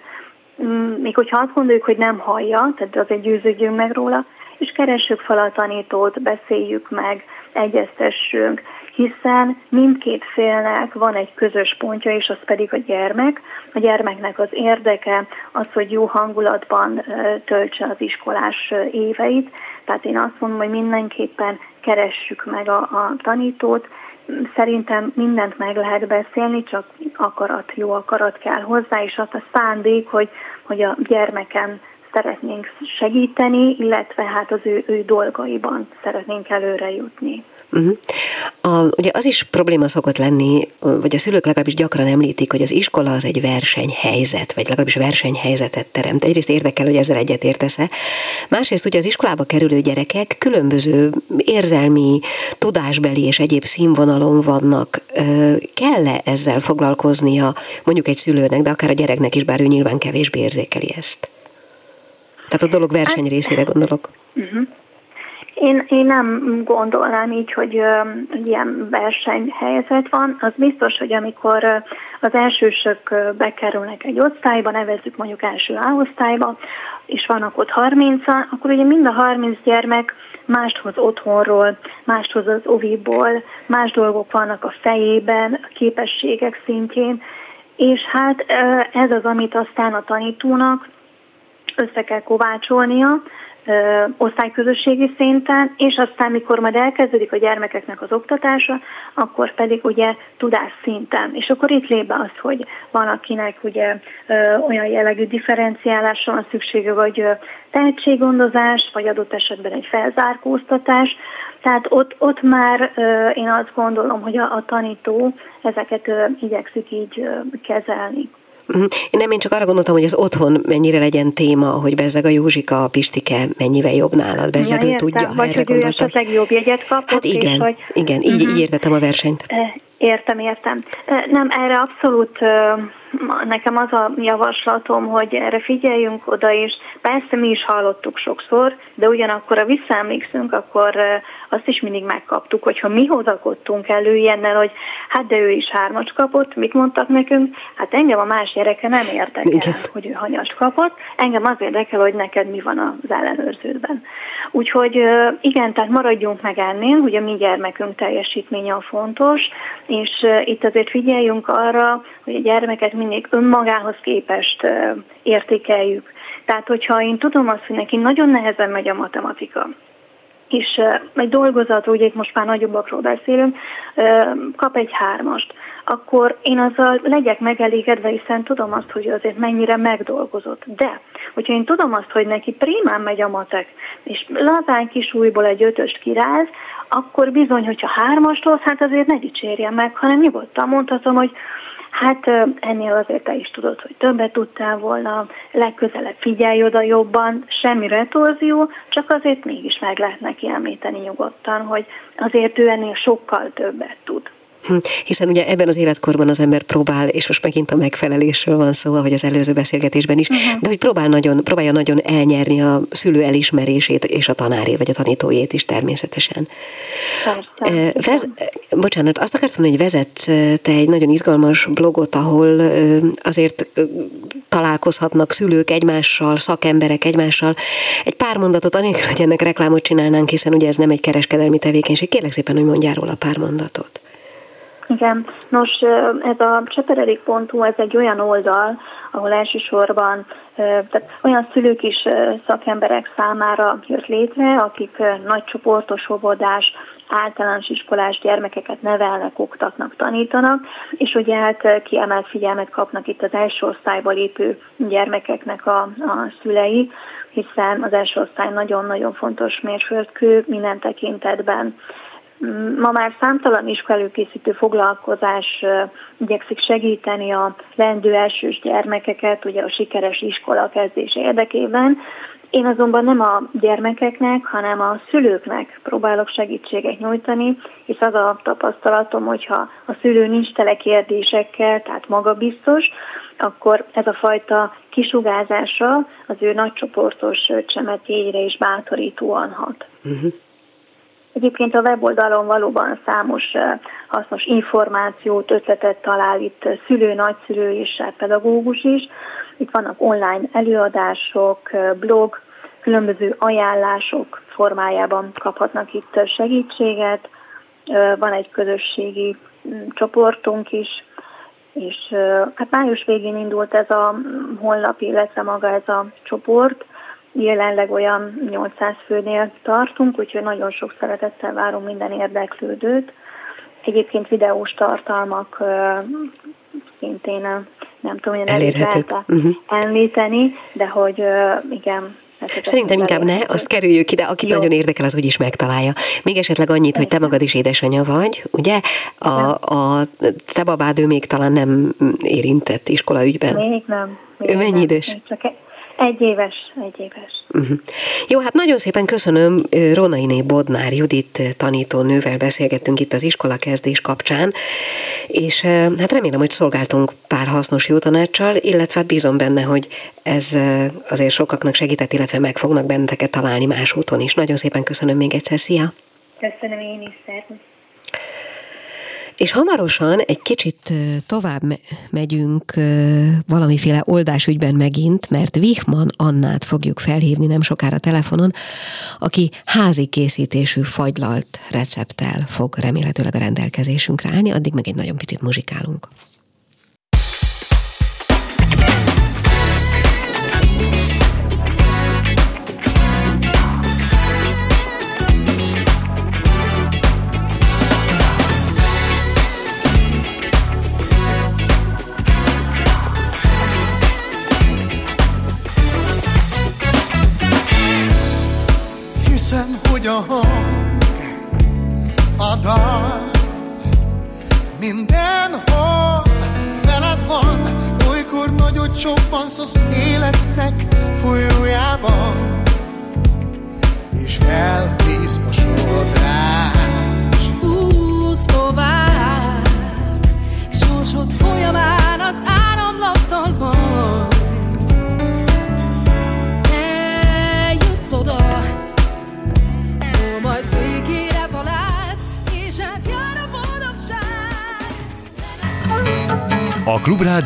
Speaker 5: még hogyha azt gondoljuk, hogy nem hallja, tehát azért győződjünk meg róla, és keressük fel a tanítót, beszéljük meg, egyeztessünk, hiszen mindkét félnek van egy közös pontja, és az pedig a gyermek. A gyermeknek az érdeke az, hogy jó hangulatban töltse az iskolás éveit, tehát én azt mondom, hogy mindenképpen keressük meg a, a tanítót, szerintem mindent meg lehet beszélni, csak akarat, jó akarat kell hozzá, és az a szándék, hogy, hogy a gyermeken szeretnénk segíteni, illetve hát az ő, ő dolgaiban szeretnénk előre jutni.
Speaker 1: Uh-huh. A, ugye az is probléma szokott lenni, vagy a szülők legalábbis gyakran említik, hogy az iskola az egy versenyhelyzet, vagy legalábbis versenyhelyzetet teremt. Egyrészt érdekel, hogy ezzel egyet értesz-e. Másrészt ugye az iskolába kerülő gyerekek különböző érzelmi, tudásbeli és egyéb színvonalon vannak. Kell-e ezzel foglalkoznia mondjuk egy szülőnek, de akár a gyereknek is, bár ő nyilván kevésbé érzékeli ezt? Tehát a dolog verseny hát- részére gondolok. Uh-huh.
Speaker 5: Én, én nem gondolnám így, hogy ö, ilyen versenyhelyzet van. Az biztos, hogy amikor az elsősök bekerülnek egy osztályba, nevezzük mondjuk első A osztályba, és vannak ott 30 akkor ugye mind a 30 gyermek mást hoz otthonról, mást hoz az oviból, más dolgok vannak a fejében, a képességek szintjén, és hát ez az, amit aztán a tanítónak össze kell kovácsolnia, ö, osztályközösségi szinten, és aztán, mikor majd elkezdődik a gyermekeknek az oktatása, akkor pedig ugye tudás szinten. És akkor itt lép be az, hogy van, akinek ugye olyan jellegű differenciálásra van szüksége, vagy ö, tehetséggondozás, vagy adott esetben egy felzárkóztatás. Tehát ott, ott már én azt gondolom, hogy a, a tanító ezeket igyekszik így kezelni.
Speaker 1: Mhm. Nem, én csak arra gondoltam, hogy az otthon mennyire legyen téma, hogy Bezzeg a Józsika, a Pistike mennyivel jobb nálad, Bezzeg ja, ő tudja,
Speaker 5: vagy erre hogy gondoltam. ő esetleg jobb jegyet kapott.
Speaker 1: Hát igen, és, hogy... igen így, uh-huh. így értettem a versenyt.
Speaker 5: Értem, értem. Nem, erre abszolút nekem az a javaslatom, hogy erre figyeljünk oda, és persze mi is hallottuk sokszor, de ugyanakkor, a visszaemlékszünk, akkor azt is mindig megkaptuk, hogyha mi hozakodtunk elő ilyennel, hogy hát de ő is hármas kapott, mit mondtak nekünk? Hát engem a más gyereke nem érdekel, Igen. hogy ő hanyast kapott, engem az érdekel, hogy neked mi van az ellenőrződben. Úgyhogy igen, tehát maradjunk meg ennél, hogy a mi gyermekünk teljesítménye a fontos, és itt azért figyeljünk arra, hogy a gyermeket mindig önmagához képest értékeljük. Tehát, hogyha én tudom azt, hogy neki nagyon nehezen megy a matematika, és egy dolgozat, ugye itt most már nagyobbakról beszélünk, kap egy hármast, akkor én azzal legyek megelégedve, hiszen tudom azt, hogy azért mennyire megdolgozott. De, hogyha én tudom azt, hogy neki primán megy a matek, és lazán kis újból egy ötöst kiráz, akkor bizony, hogyha hármast hoz, hát azért ne dicsérjen meg, hanem nyugodtan mondhatom, hogy Hát ennél azért te is tudod, hogy többet tudtál volna, legközelebb figyelj oda jobban, semmi retorzió, csak azért mégis meg lehet neki említeni nyugodtan, hogy azért ő ennél sokkal többet tud.
Speaker 1: Hm, hiszen ugye ebben az életkorban az ember próbál, és most megint a megfelelésről van szó, ahogy az előző beszélgetésben is, uh-huh. de hogy próbál nagyon, próbálja nagyon elnyerni a szülő elismerését és a tanárét, vagy a tanítójét is természetesen. Persze, Vez, bocsánat, azt akartam, hogy vezet te egy nagyon izgalmas blogot, ahol azért találkozhatnak szülők egymással, szakemberek egymással. Egy pár mondatot, anélkül, hogy ennek reklámot csinálnánk, hiszen ugye ez nem egy kereskedelmi tevékenység. Kérlek szépen, hogy mondjál róla pár mondatot.
Speaker 5: Igen, nos, ez a cseperedik.hu, ez egy olyan oldal, ahol elsősorban tehát olyan szülők is szakemberek számára jött létre, akik nagy csoportos óvodás, általános iskolás gyermekeket nevelnek, oktatnak, tanítanak, és ugye hát kiemelt figyelmet kapnak itt az első osztályba lépő gyermekeknek a, a szülei, hiszen az első osztály nagyon-nagyon fontos mérföldkő minden tekintetben. Ma már számtalan iskolőkészítő foglalkozás igyekszik segíteni a lendő elsős gyermekeket, ugye a sikeres iskola kezdés érdekében. Én azonban nem a gyermekeknek, hanem a szülőknek próbálok segítséget nyújtani, és az a tapasztalatom, hogyha a szülő nincs tele kérdésekkel, tehát magabiztos, akkor ez a fajta kisugázása az ő nagycsoportos csemetéjére is bátorítóan hat. Uh-huh. Egyébként a weboldalon valóban számos hasznos információt, ötletet talál itt szülő, nagyszülő és pedagógus is. Itt vannak online előadások, blog, különböző ajánlások formájában kaphatnak itt segítséget. Van egy közösségi csoportunk is, és hát május végén indult ez a honlap, illetve maga ez a csoport, Jelenleg olyan 800 főnél tartunk, úgyhogy nagyon sok szeretettel várunk minden érdeklődőt. Egyébként videós tartalmak szintén nem tudom, hogy elérhetők uh-huh. említeni, de hogy igen,
Speaker 1: Szerintem inkább ne, azt kerüljük ide, akit Jó. nagyon érdekel, az úgyis megtalálja. Még esetleg annyit, hogy te magad is édesanyja vagy, ugye? A, a te babád, ő még talán nem érintett iskola ügyben.
Speaker 5: Még nem. Még
Speaker 1: ő mennyi nem. idős?
Speaker 5: Csak egy éves, egy éves.
Speaker 1: Uh-huh. Jó, hát nagyon szépen köszönöm. Ronainé Bodnár Judit tanítónővel beszélgettünk itt az iskola kezdés kapcsán, és hát remélem, hogy szolgáltunk pár hasznos jó tanácssal, illetve hát bízom benne, hogy ez azért sokaknak segített, illetve meg fognak benneteket találni más úton is. Nagyon szépen köszönöm még egyszer, szia!
Speaker 5: Köszönöm én is, szervusz!
Speaker 1: És hamarosan egy kicsit tovább megyünk valamiféle oldásügyben megint, mert Wichman Annát fogjuk felhívni nem sokára telefonon, aki házi készítésű fagylalt recepttel fog remélhetőleg a rendelkezésünkre állni, addig meg egy nagyon picit muzsikálunk.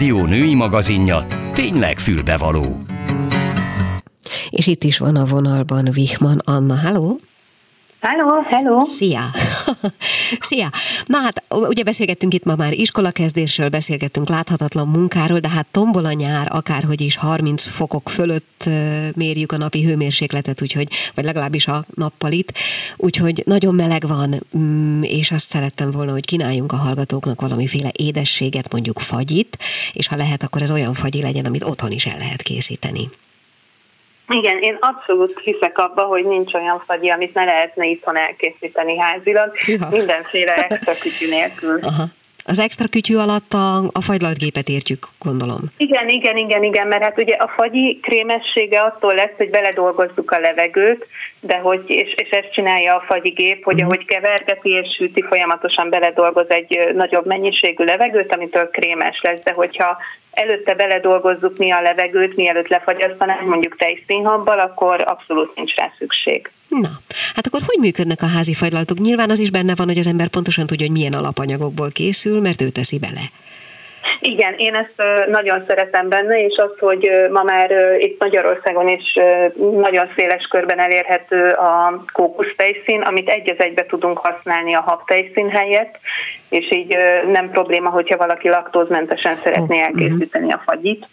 Speaker 4: Klubrádió női magazinja tényleg fülbevaló.
Speaker 1: És itt is van a vonalban Vihman Anna. Halló!
Speaker 6: Hello, hello!
Speaker 1: Szia! Szia! Na hát, ugye beszélgettünk itt ma már iskolakezdésről, beszélgettünk láthatatlan munkáról, de hát tombol a nyár, akárhogy is 30 fokok fölött mérjük a napi hőmérsékletet, úgyhogy, vagy legalábbis a nappalit, úgyhogy nagyon meleg van, mm, és azt szerettem volna, hogy kínáljunk a hallgatóknak valamiféle édességet, mondjuk fagyit, és ha lehet, akkor ez olyan fagyi legyen, amit otthon is el lehet készíteni.
Speaker 6: Igen, én abszolút hiszek abba, hogy nincs olyan fagyi, amit ne lehetne itthon elkészíteni házilag, ja. mindenféle extra kütyű nélkül. Aha.
Speaker 1: Az extra kütyű alatt a, a fagylaltgépet értjük, gondolom.
Speaker 6: Igen, igen, igen, igen, mert hát ugye a fagyi krémessége attól lesz, hogy beledolgozzuk a levegőt, de hogy, és, és ezt csinálja a fagyigép, hogy uh-huh. ahogy kevergeti és süti, folyamatosan beledolgoz egy nagyobb mennyiségű levegőt, amitől krémes lesz, de hogyha előtte beledolgozzuk mi a levegőt, mielőtt lefagyasztanánk mondjuk tejszínhabbal, akkor abszolút nincs rá szükség.
Speaker 1: Na, hát akkor hogy működnek a házi fagylaltok? Nyilván az is benne van, hogy az ember pontosan tudja, hogy milyen alapanyagokból készül, mert ő teszi bele.
Speaker 6: Igen, én ezt nagyon szeretem benne, és az, hogy ma már itt Magyarországon is nagyon széles körben elérhető a kókusztejszín, amit egy az egybe tudunk használni a habtejszín helyett, és így nem probléma, hogyha valaki laktózmentesen szeretné elkészíteni a fagyit.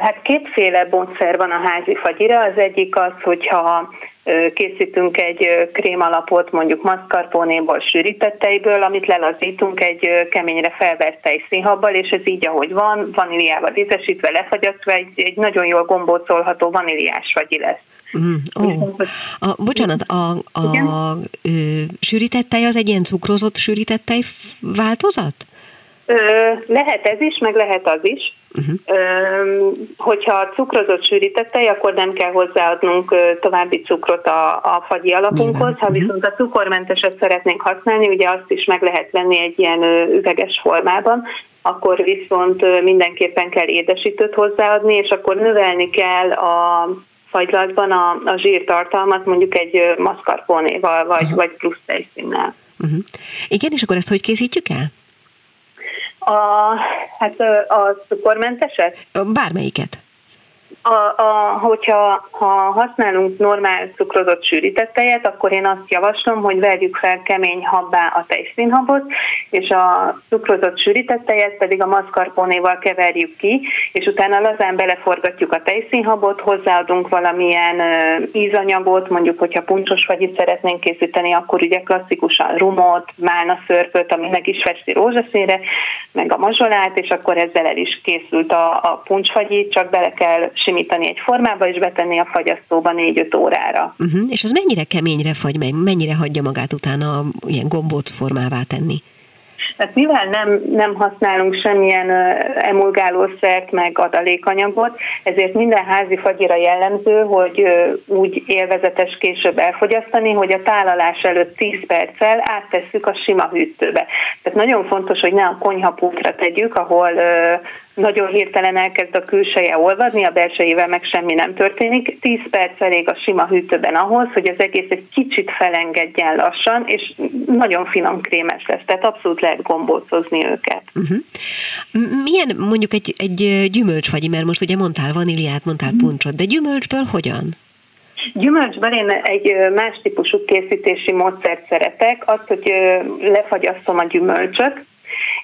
Speaker 6: Hát kétféle módszer van a házi fagyira. Az egyik az, hogyha készítünk egy krémalapot, mondjuk mascarponéból, sűrített tejből, amit lelazítunk egy keményre felvert tejszínhabbal, és ez így, ahogy van, vaníliával ízesítve, lefagyasztva, egy, egy nagyon jól gombócolható vaníliás fagyi lesz.
Speaker 1: Mm, oh. a, bocsánat, a, a, a sűrített tej az egy ilyen cukrozott sűrített tej változat?
Speaker 6: Lehet ez is, meg lehet az is. Uh-huh. Hogyha cukrozott sűrített tej, akkor nem kell hozzáadnunk további cukrot a, a fagyi alapunkhoz. Ha mhm. viszont a cukormenteset szeretnénk használni, ugye azt is meg lehet venni egy ilyen üveges formában, akkor viszont mindenképpen kell édesítőt hozzáadni, és akkor növelni kell a fagylatban a, a zsírtartalmat mondjuk egy mascarponéval, vagy, uh-huh. vagy plusz tejszínnel.
Speaker 1: Uh-huh. Igen, és akkor ezt hogy készítjük el?
Speaker 6: A, hát a cukormenteset?
Speaker 1: Bármelyiket.
Speaker 6: A, a, hogyha ha használunk normál cukrozott sűrített tejet, akkor én azt javaslom, hogy vegyük fel kemény habbá a tejszínhabot, és a cukrozott sűrített tejet pedig a mascarponéval keverjük ki, és utána lazán beleforgatjuk a tejszínhabot, hozzáadunk valamilyen ízanyagot, mondjuk, hogyha puncsos fagyit szeretnénk készíteni, akkor ugye klasszikusan rumot, málna szörpöt, ami meg is festi rózsaszínre, meg a mazsolát, és akkor ezzel el is készült a, a puncsfagyi, csak bele kell simítani egy formába, és betenni a fagyasztóba 4-5 órára.
Speaker 1: Uh-huh. És az mennyire keményre fagy mennyire hagyja magát utána ilyen gombóc formává tenni?
Speaker 6: Tehát mivel nem, nem használunk semmilyen emulgálószert, meg adalékanyagot, ezért minden házi fagyira jellemző, hogy úgy élvezetes később elfogyasztani, hogy a tálalás előtt 10 perccel áttesszük a sima hűtőbe. Tehát nagyon fontos, hogy ne a konyhapultra tegyük, ahol nagyon hirtelen elkezd a külseje olvadni, a belsejével meg semmi nem történik. 10 perc elég a sima hűtőben ahhoz, hogy az egész egy kicsit felengedjen lassan, és nagyon finom krémes lesz, tehát abszolút lehet gombócozni őket. Uh-huh.
Speaker 1: Milyen mondjuk egy, egy gyümölcsfagyi, mert most ugye mondtál vaníliát, mondtál uh-huh. puncsot, de gyümölcsből hogyan?
Speaker 6: Gyümölcsben én egy más típusú készítési módszert szeretek, azt, hogy lefagyasztom a gyümölcsöt,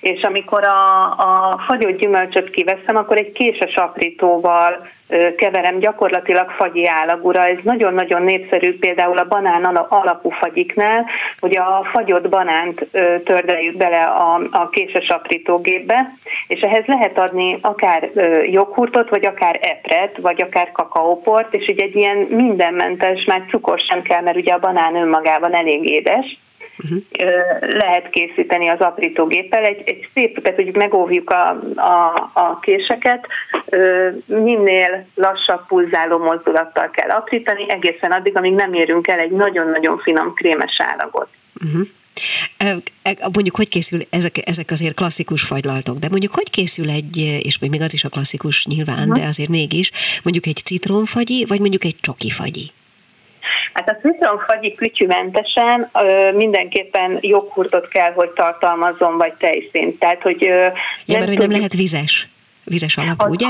Speaker 6: és amikor a, a fagyott gyümölcsöt kiveszem, akkor egy késes aprítóval keverem gyakorlatilag fagyi állagúra. Ez nagyon-nagyon népszerű például a banán alapú fagyiknál, hogy a fagyott banánt tördeljük bele a, a késes aprítógépbe, és ehhez lehet adni akár joghurtot, vagy akár epret, vagy akár kakaóport, és így egy ilyen mindenmentes, már cukor sem kell, mert ugye a banán önmagában elég édes, uh-huh. lehet készíteni az aprítógéppel. Egy, egy szép, tehát hogy megóvjuk a, a, a késeket, minél lassabb pulzáló mozdulattal kell aprítani, egészen addig, amíg nem érünk el egy nagyon-nagyon finom krémes állagot. Uh-huh.
Speaker 1: Mondjuk, hogy készül, ezek, ezek azért klasszikus fagylaltok, de mondjuk, hogy készül egy, és még az is a klasszikus nyilván, uh-huh. de azért mégis, mondjuk egy citronfagyi, vagy mondjuk egy csoki fagyi?
Speaker 6: Hát a citromfagyi kütyümentesen mindenképpen joghurtot kell, hogy tartalmazzon, vagy tejszínt. Tehát, hogy... Ja,
Speaker 1: mert hogy nem lehet vizes vizes alapú, az, ugye?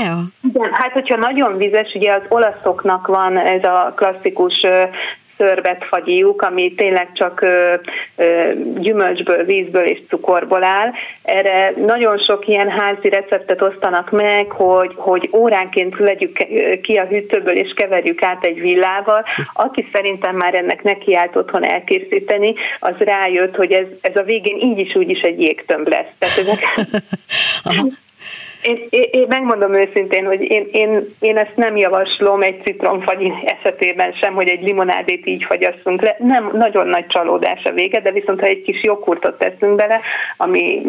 Speaker 6: Igen, hát hogyha nagyon vizes, ugye az olaszoknak van ez a klasszikus szörvet fagyjuk, ami tényleg csak gyümölcsből, vízből és cukorból áll. Erre nagyon sok ilyen házi receptet osztanak meg, hogy, hogy óránként vegyük ki a hűtőből és keverjük át egy villával. Aki szerintem már ennek nekiállt otthon elkészíteni, az rájött, hogy ez, ez a végén így is úgy is egy jégtömb lesz. Tehát ezek... Én, én, én megmondom őszintén, hogy én, én, én ezt nem javaslom egy citromfagy esetében sem, hogy egy limonádét így fagyasszunk le. Nem, nagyon nagy csalódás a vége, de viszont ha egy kis joghurtot teszünk bele, ami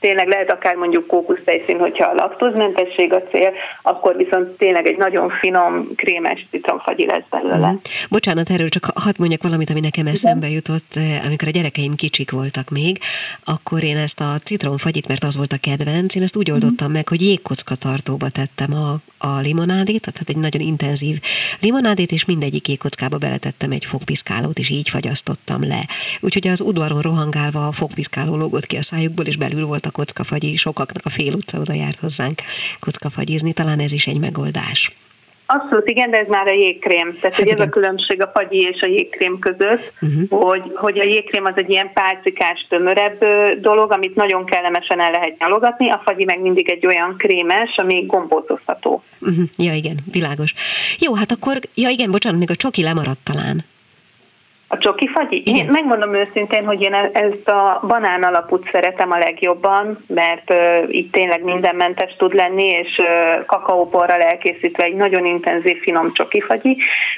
Speaker 6: tényleg lehet akár mondjuk kókusztejszín, hogyha a laktózmentesség a cél, akkor viszont tényleg egy nagyon finom, krémes citromfagyi lesz belőle. Mm.
Speaker 1: Bocsánat, erről csak hadd mondjak valamit, ami nekem eszembe jutott, eh, amikor a gyerekeim kicsik voltak még, akkor én ezt a citromfagyit, mert az volt a kedvenc, én ezt úgy oldottam mm. meg, hogy jégkocka tartóba tettem a, a limonádét, tehát egy nagyon intenzív limonádét, és mindegyik jégkockába beletettem egy fogpiszkálót, és így fagyasztottam le. Úgyhogy az udvaron rohangálva a fogpiszkáló lógott ki a szájukból, és belül volt a kockafagyi, sokaknak a fél utca oda járt hozzánk kockafagyizni, talán ez is egy megoldás.
Speaker 6: Abszolút igen, de ez már a jégkrém. Tehát hát ez a különbség a fagyi és a jégkrém között, uh-huh. hogy, hogy a jégkrém az egy ilyen pálcikás, tömörebb dolog, amit nagyon kellemesen el lehet nyalogatni, a fagyi meg mindig egy olyan krémes, ami gombózozható.
Speaker 1: Uh-huh. Ja, igen, világos. Jó, hát akkor, ja igen, bocsánat, még a csoki lemaradt talán.
Speaker 6: A csoki fagyi? Igen. Én megmondom őszintén, hogy én ezt a banán alapút szeretem a legjobban, mert uh, így tényleg mindenmentes tud lenni, és uh, kakaóporral elkészítve egy nagyon intenzív, finom csoki fagyi,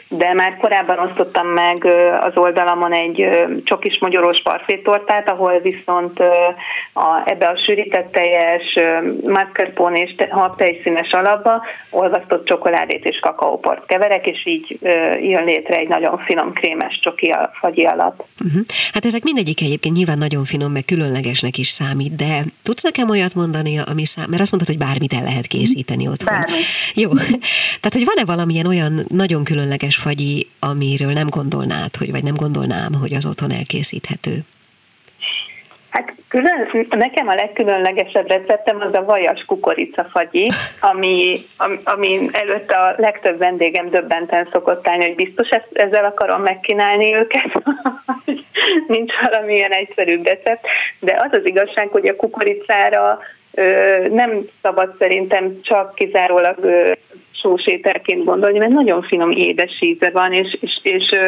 Speaker 6: de már korábban osztottam meg uh, az oldalamon egy uh, csokis magyarós parfétortát, ahol viszont uh, a, ebbe a sűrített teljes uh, mascarpone és te, habtejszínes alapba olvasztott csokoládét és kakaóport keverek, és így uh, jön létre egy nagyon finom krémes csoki fagyi alap.
Speaker 1: Uh-huh. Hát ezek mindegyik egyébként nyilván nagyon finom, meg különlegesnek is számít, de tudsz nekem olyat mondani, ami szám, mert azt mondtad, hogy bármit el lehet készíteni otthon.
Speaker 6: Bármi.
Speaker 1: Jó. Tehát, hogy van-e valamilyen olyan nagyon különleges fagyi, amiről nem gondolnád, hogy, vagy nem gondolnám, hogy az otthon elkészíthető?
Speaker 6: Hát külön, nekem a legkülönlegesebb receptem az a vajas kukoricafagyi, ami, ami, ami előtt a legtöbb vendégem döbbenten szokott állni, hogy biztos ezt, ezzel akarom megkínálni őket, nincs valamilyen egyszerűbb recept, de az az igazság, hogy a kukoricára nem szabad szerintem csak kizárólag sós ételként gondolni, mert nagyon finom édes íze van, és, és, és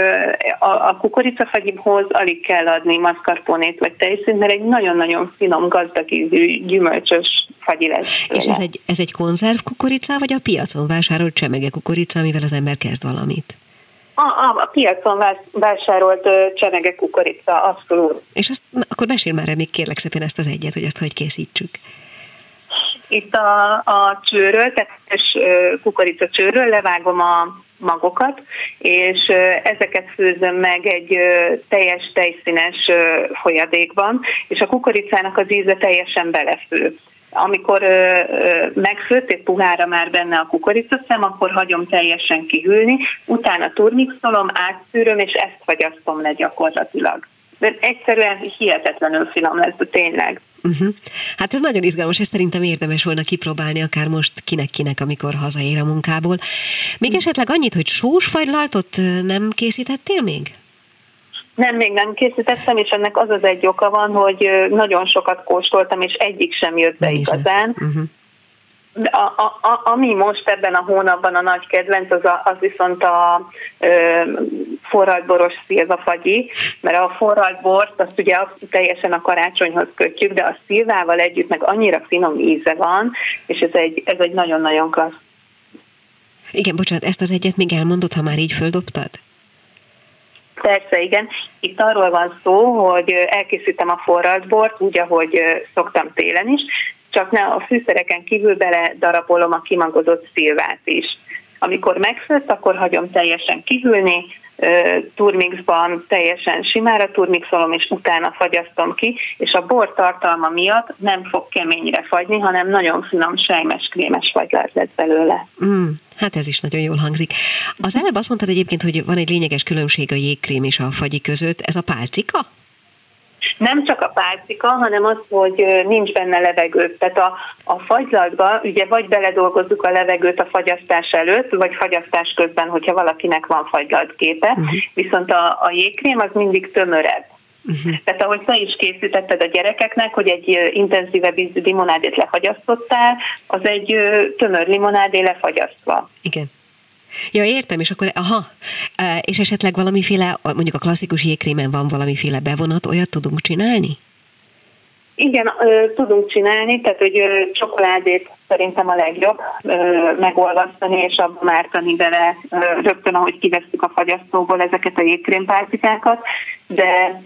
Speaker 6: a, a kukoricafagyimhoz alig kell adni mascarponét vagy tejszínt, mert egy nagyon-nagyon finom, gazdag ízű, gyümölcsös fagyi lesz.
Speaker 1: És ez egy, ez egy konzerv kukorica, vagy a piacon vásárolt csemege kukorica, amivel az ember kezd valamit?
Speaker 6: A, a, a piacon vásárolt csemege kukorica, abszolút.
Speaker 1: És azt, na, akkor mesél már még kérlek szépen ezt az egyet, hogy ezt hogy készítsük.
Speaker 6: Itt a, a csőről, tehát kukorica csőről levágom a magokat, és ezeket főzöm meg egy teljes tejszínes folyadékban, és a kukoricának az íze teljesen belefő. Amikor ö, ö, megfőtt, és puhára már benne a kukoricaszem, akkor hagyom teljesen kihűlni, utána turmixolom, átszűröm, és ezt fagyasztom le gyakorlatilag. De egyszerűen hihetetlenül finom lesz, de tényleg.
Speaker 1: Uh-huh. Hát ez nagyon izgalmas, ezt szerintem érdemes volna kipróbálni, akár most kinek-kinek, amikor hazaér a munkából. Még uh-huh. esetleg annyit, hogy sósfagylaltot nem készítettél még?
Speaker 6: Nem, még nem készítettem, és ennek az az egy oka van, hogy nagyon sokat kóstoltam, és egyik sem jött be igazán. Uh-huh. A, a, a, ami most ebben a hónapban a nagy kedvenc, az, a, az viszont a ö, forradboros szilvafagyi, mert a forradbort azt ugye teljesen a karácsonyhoz kötjük, de a szilvával együtt meg annyira finom íze van, és ez egy, ez egy nagyon-nagyon klassz.
Speaker 1: Igen, bocsánat, ezt az egyet még elmondod, ha már így földobtad?
Speaker 6: Persze, igen. Itt arról van szó, hogy elkészítem a forradbort, úgy, ahogy szoktam télen is, csak ne a fűszereken kívül bele darabolom a kimagozott szilvát is. Amikor megfőtt, akkor hagyom teljesen kihűlni, turmixban teljesen simára turmixolom, és utána fagyasztom ki, és a bor tartalma miatt nem fog keményre fagyni, hanem nagyon finom, sejmes, krémes fagylát lesz belőle.
Speaker 1: Mm, hát ez is nagyon jól hangzik. Az előbb azt mondtad egyébként, hogy van egy lényeges különbség a jégkrém és a fagyi között. Ez a pálcika?
Speaker 6: Nem csak a pálcika, hanem az, hogy nincs benne levegő. Tehát a, a fagylatba ugye vagy beledolgozzuk a levegőt a fagyasztás előtt, vagy fagyasztás közben, hogyha valakinek van fagylatképe, uh-huh. viszont a, a jégkrém az mindig tömörebb. Uh-huh. Tehát ahogy te is készítetted a gyerekeknek, hogy egy intenzívebb ízű limonádét lefagyasztottál, az egy tömör limonádé lefagyasztva.
Speaker 1: Igen. Ja, értem, és akkor, aha, és esetleg valamiféle, mondjuk a klasszikus jégkrémen van valamiféle bevonat, olyat tudunk csinálni?
Speaker 6: Igen, tudunk csinálni, tehát hogy csokoládét szerintem a legjobb megolvasztani és abba mártani bele rögtön, ahogy kivesztük a fagyasztóból ezeket a jégkrémpálcikákat, de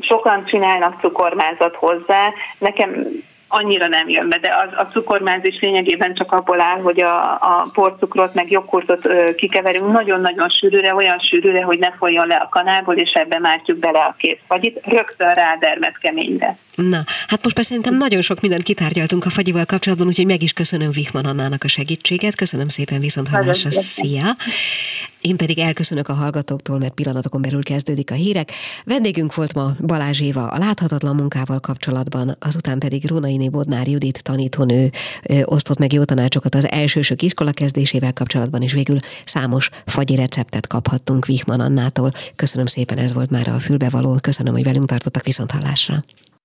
Speaker 6: sokan csinálnak cukormázat hozzá. Nekem annyira nem jön be, de az, a cukormáz is lényegében csak abból áll, hogy a, a porcukrot meg joghurtot ö, kikeverünk nagyon-nagyon sűrűre, olyan sűrűre, hogy ne folyjon le a kanából, és ebbe mártjuk bele a kész fagyit, rögtön rádermet keményre.
Speaker 1: Na, hát most persze szerintem nagyon sok mindent kitárgyaltunk a fagyival kapcsolatban, úgyhogy meg is köszönöm Vihman Annának a segítséget, köszönöm szépen viszont hallásra, szia! Én pedig elköszönök a hallgatóktól, mert pillanatokon belül kezdődik a hírek. Vendégünk volt ma Balázs Éva a láthatatlan munkával kapcsolatban, azután pedig Rónainé Bodnár Judit tanítónő ö, osztott meg jó tanácsokat az elsősök iskola kezdésével kapcsolatban, és végül számos fagyi receptet kaphattunk Vihman Annától. Köszönöm szépen, ez volt már a fülbevaló. Köszönöm, hogy velünk tartottak viszont hallásra.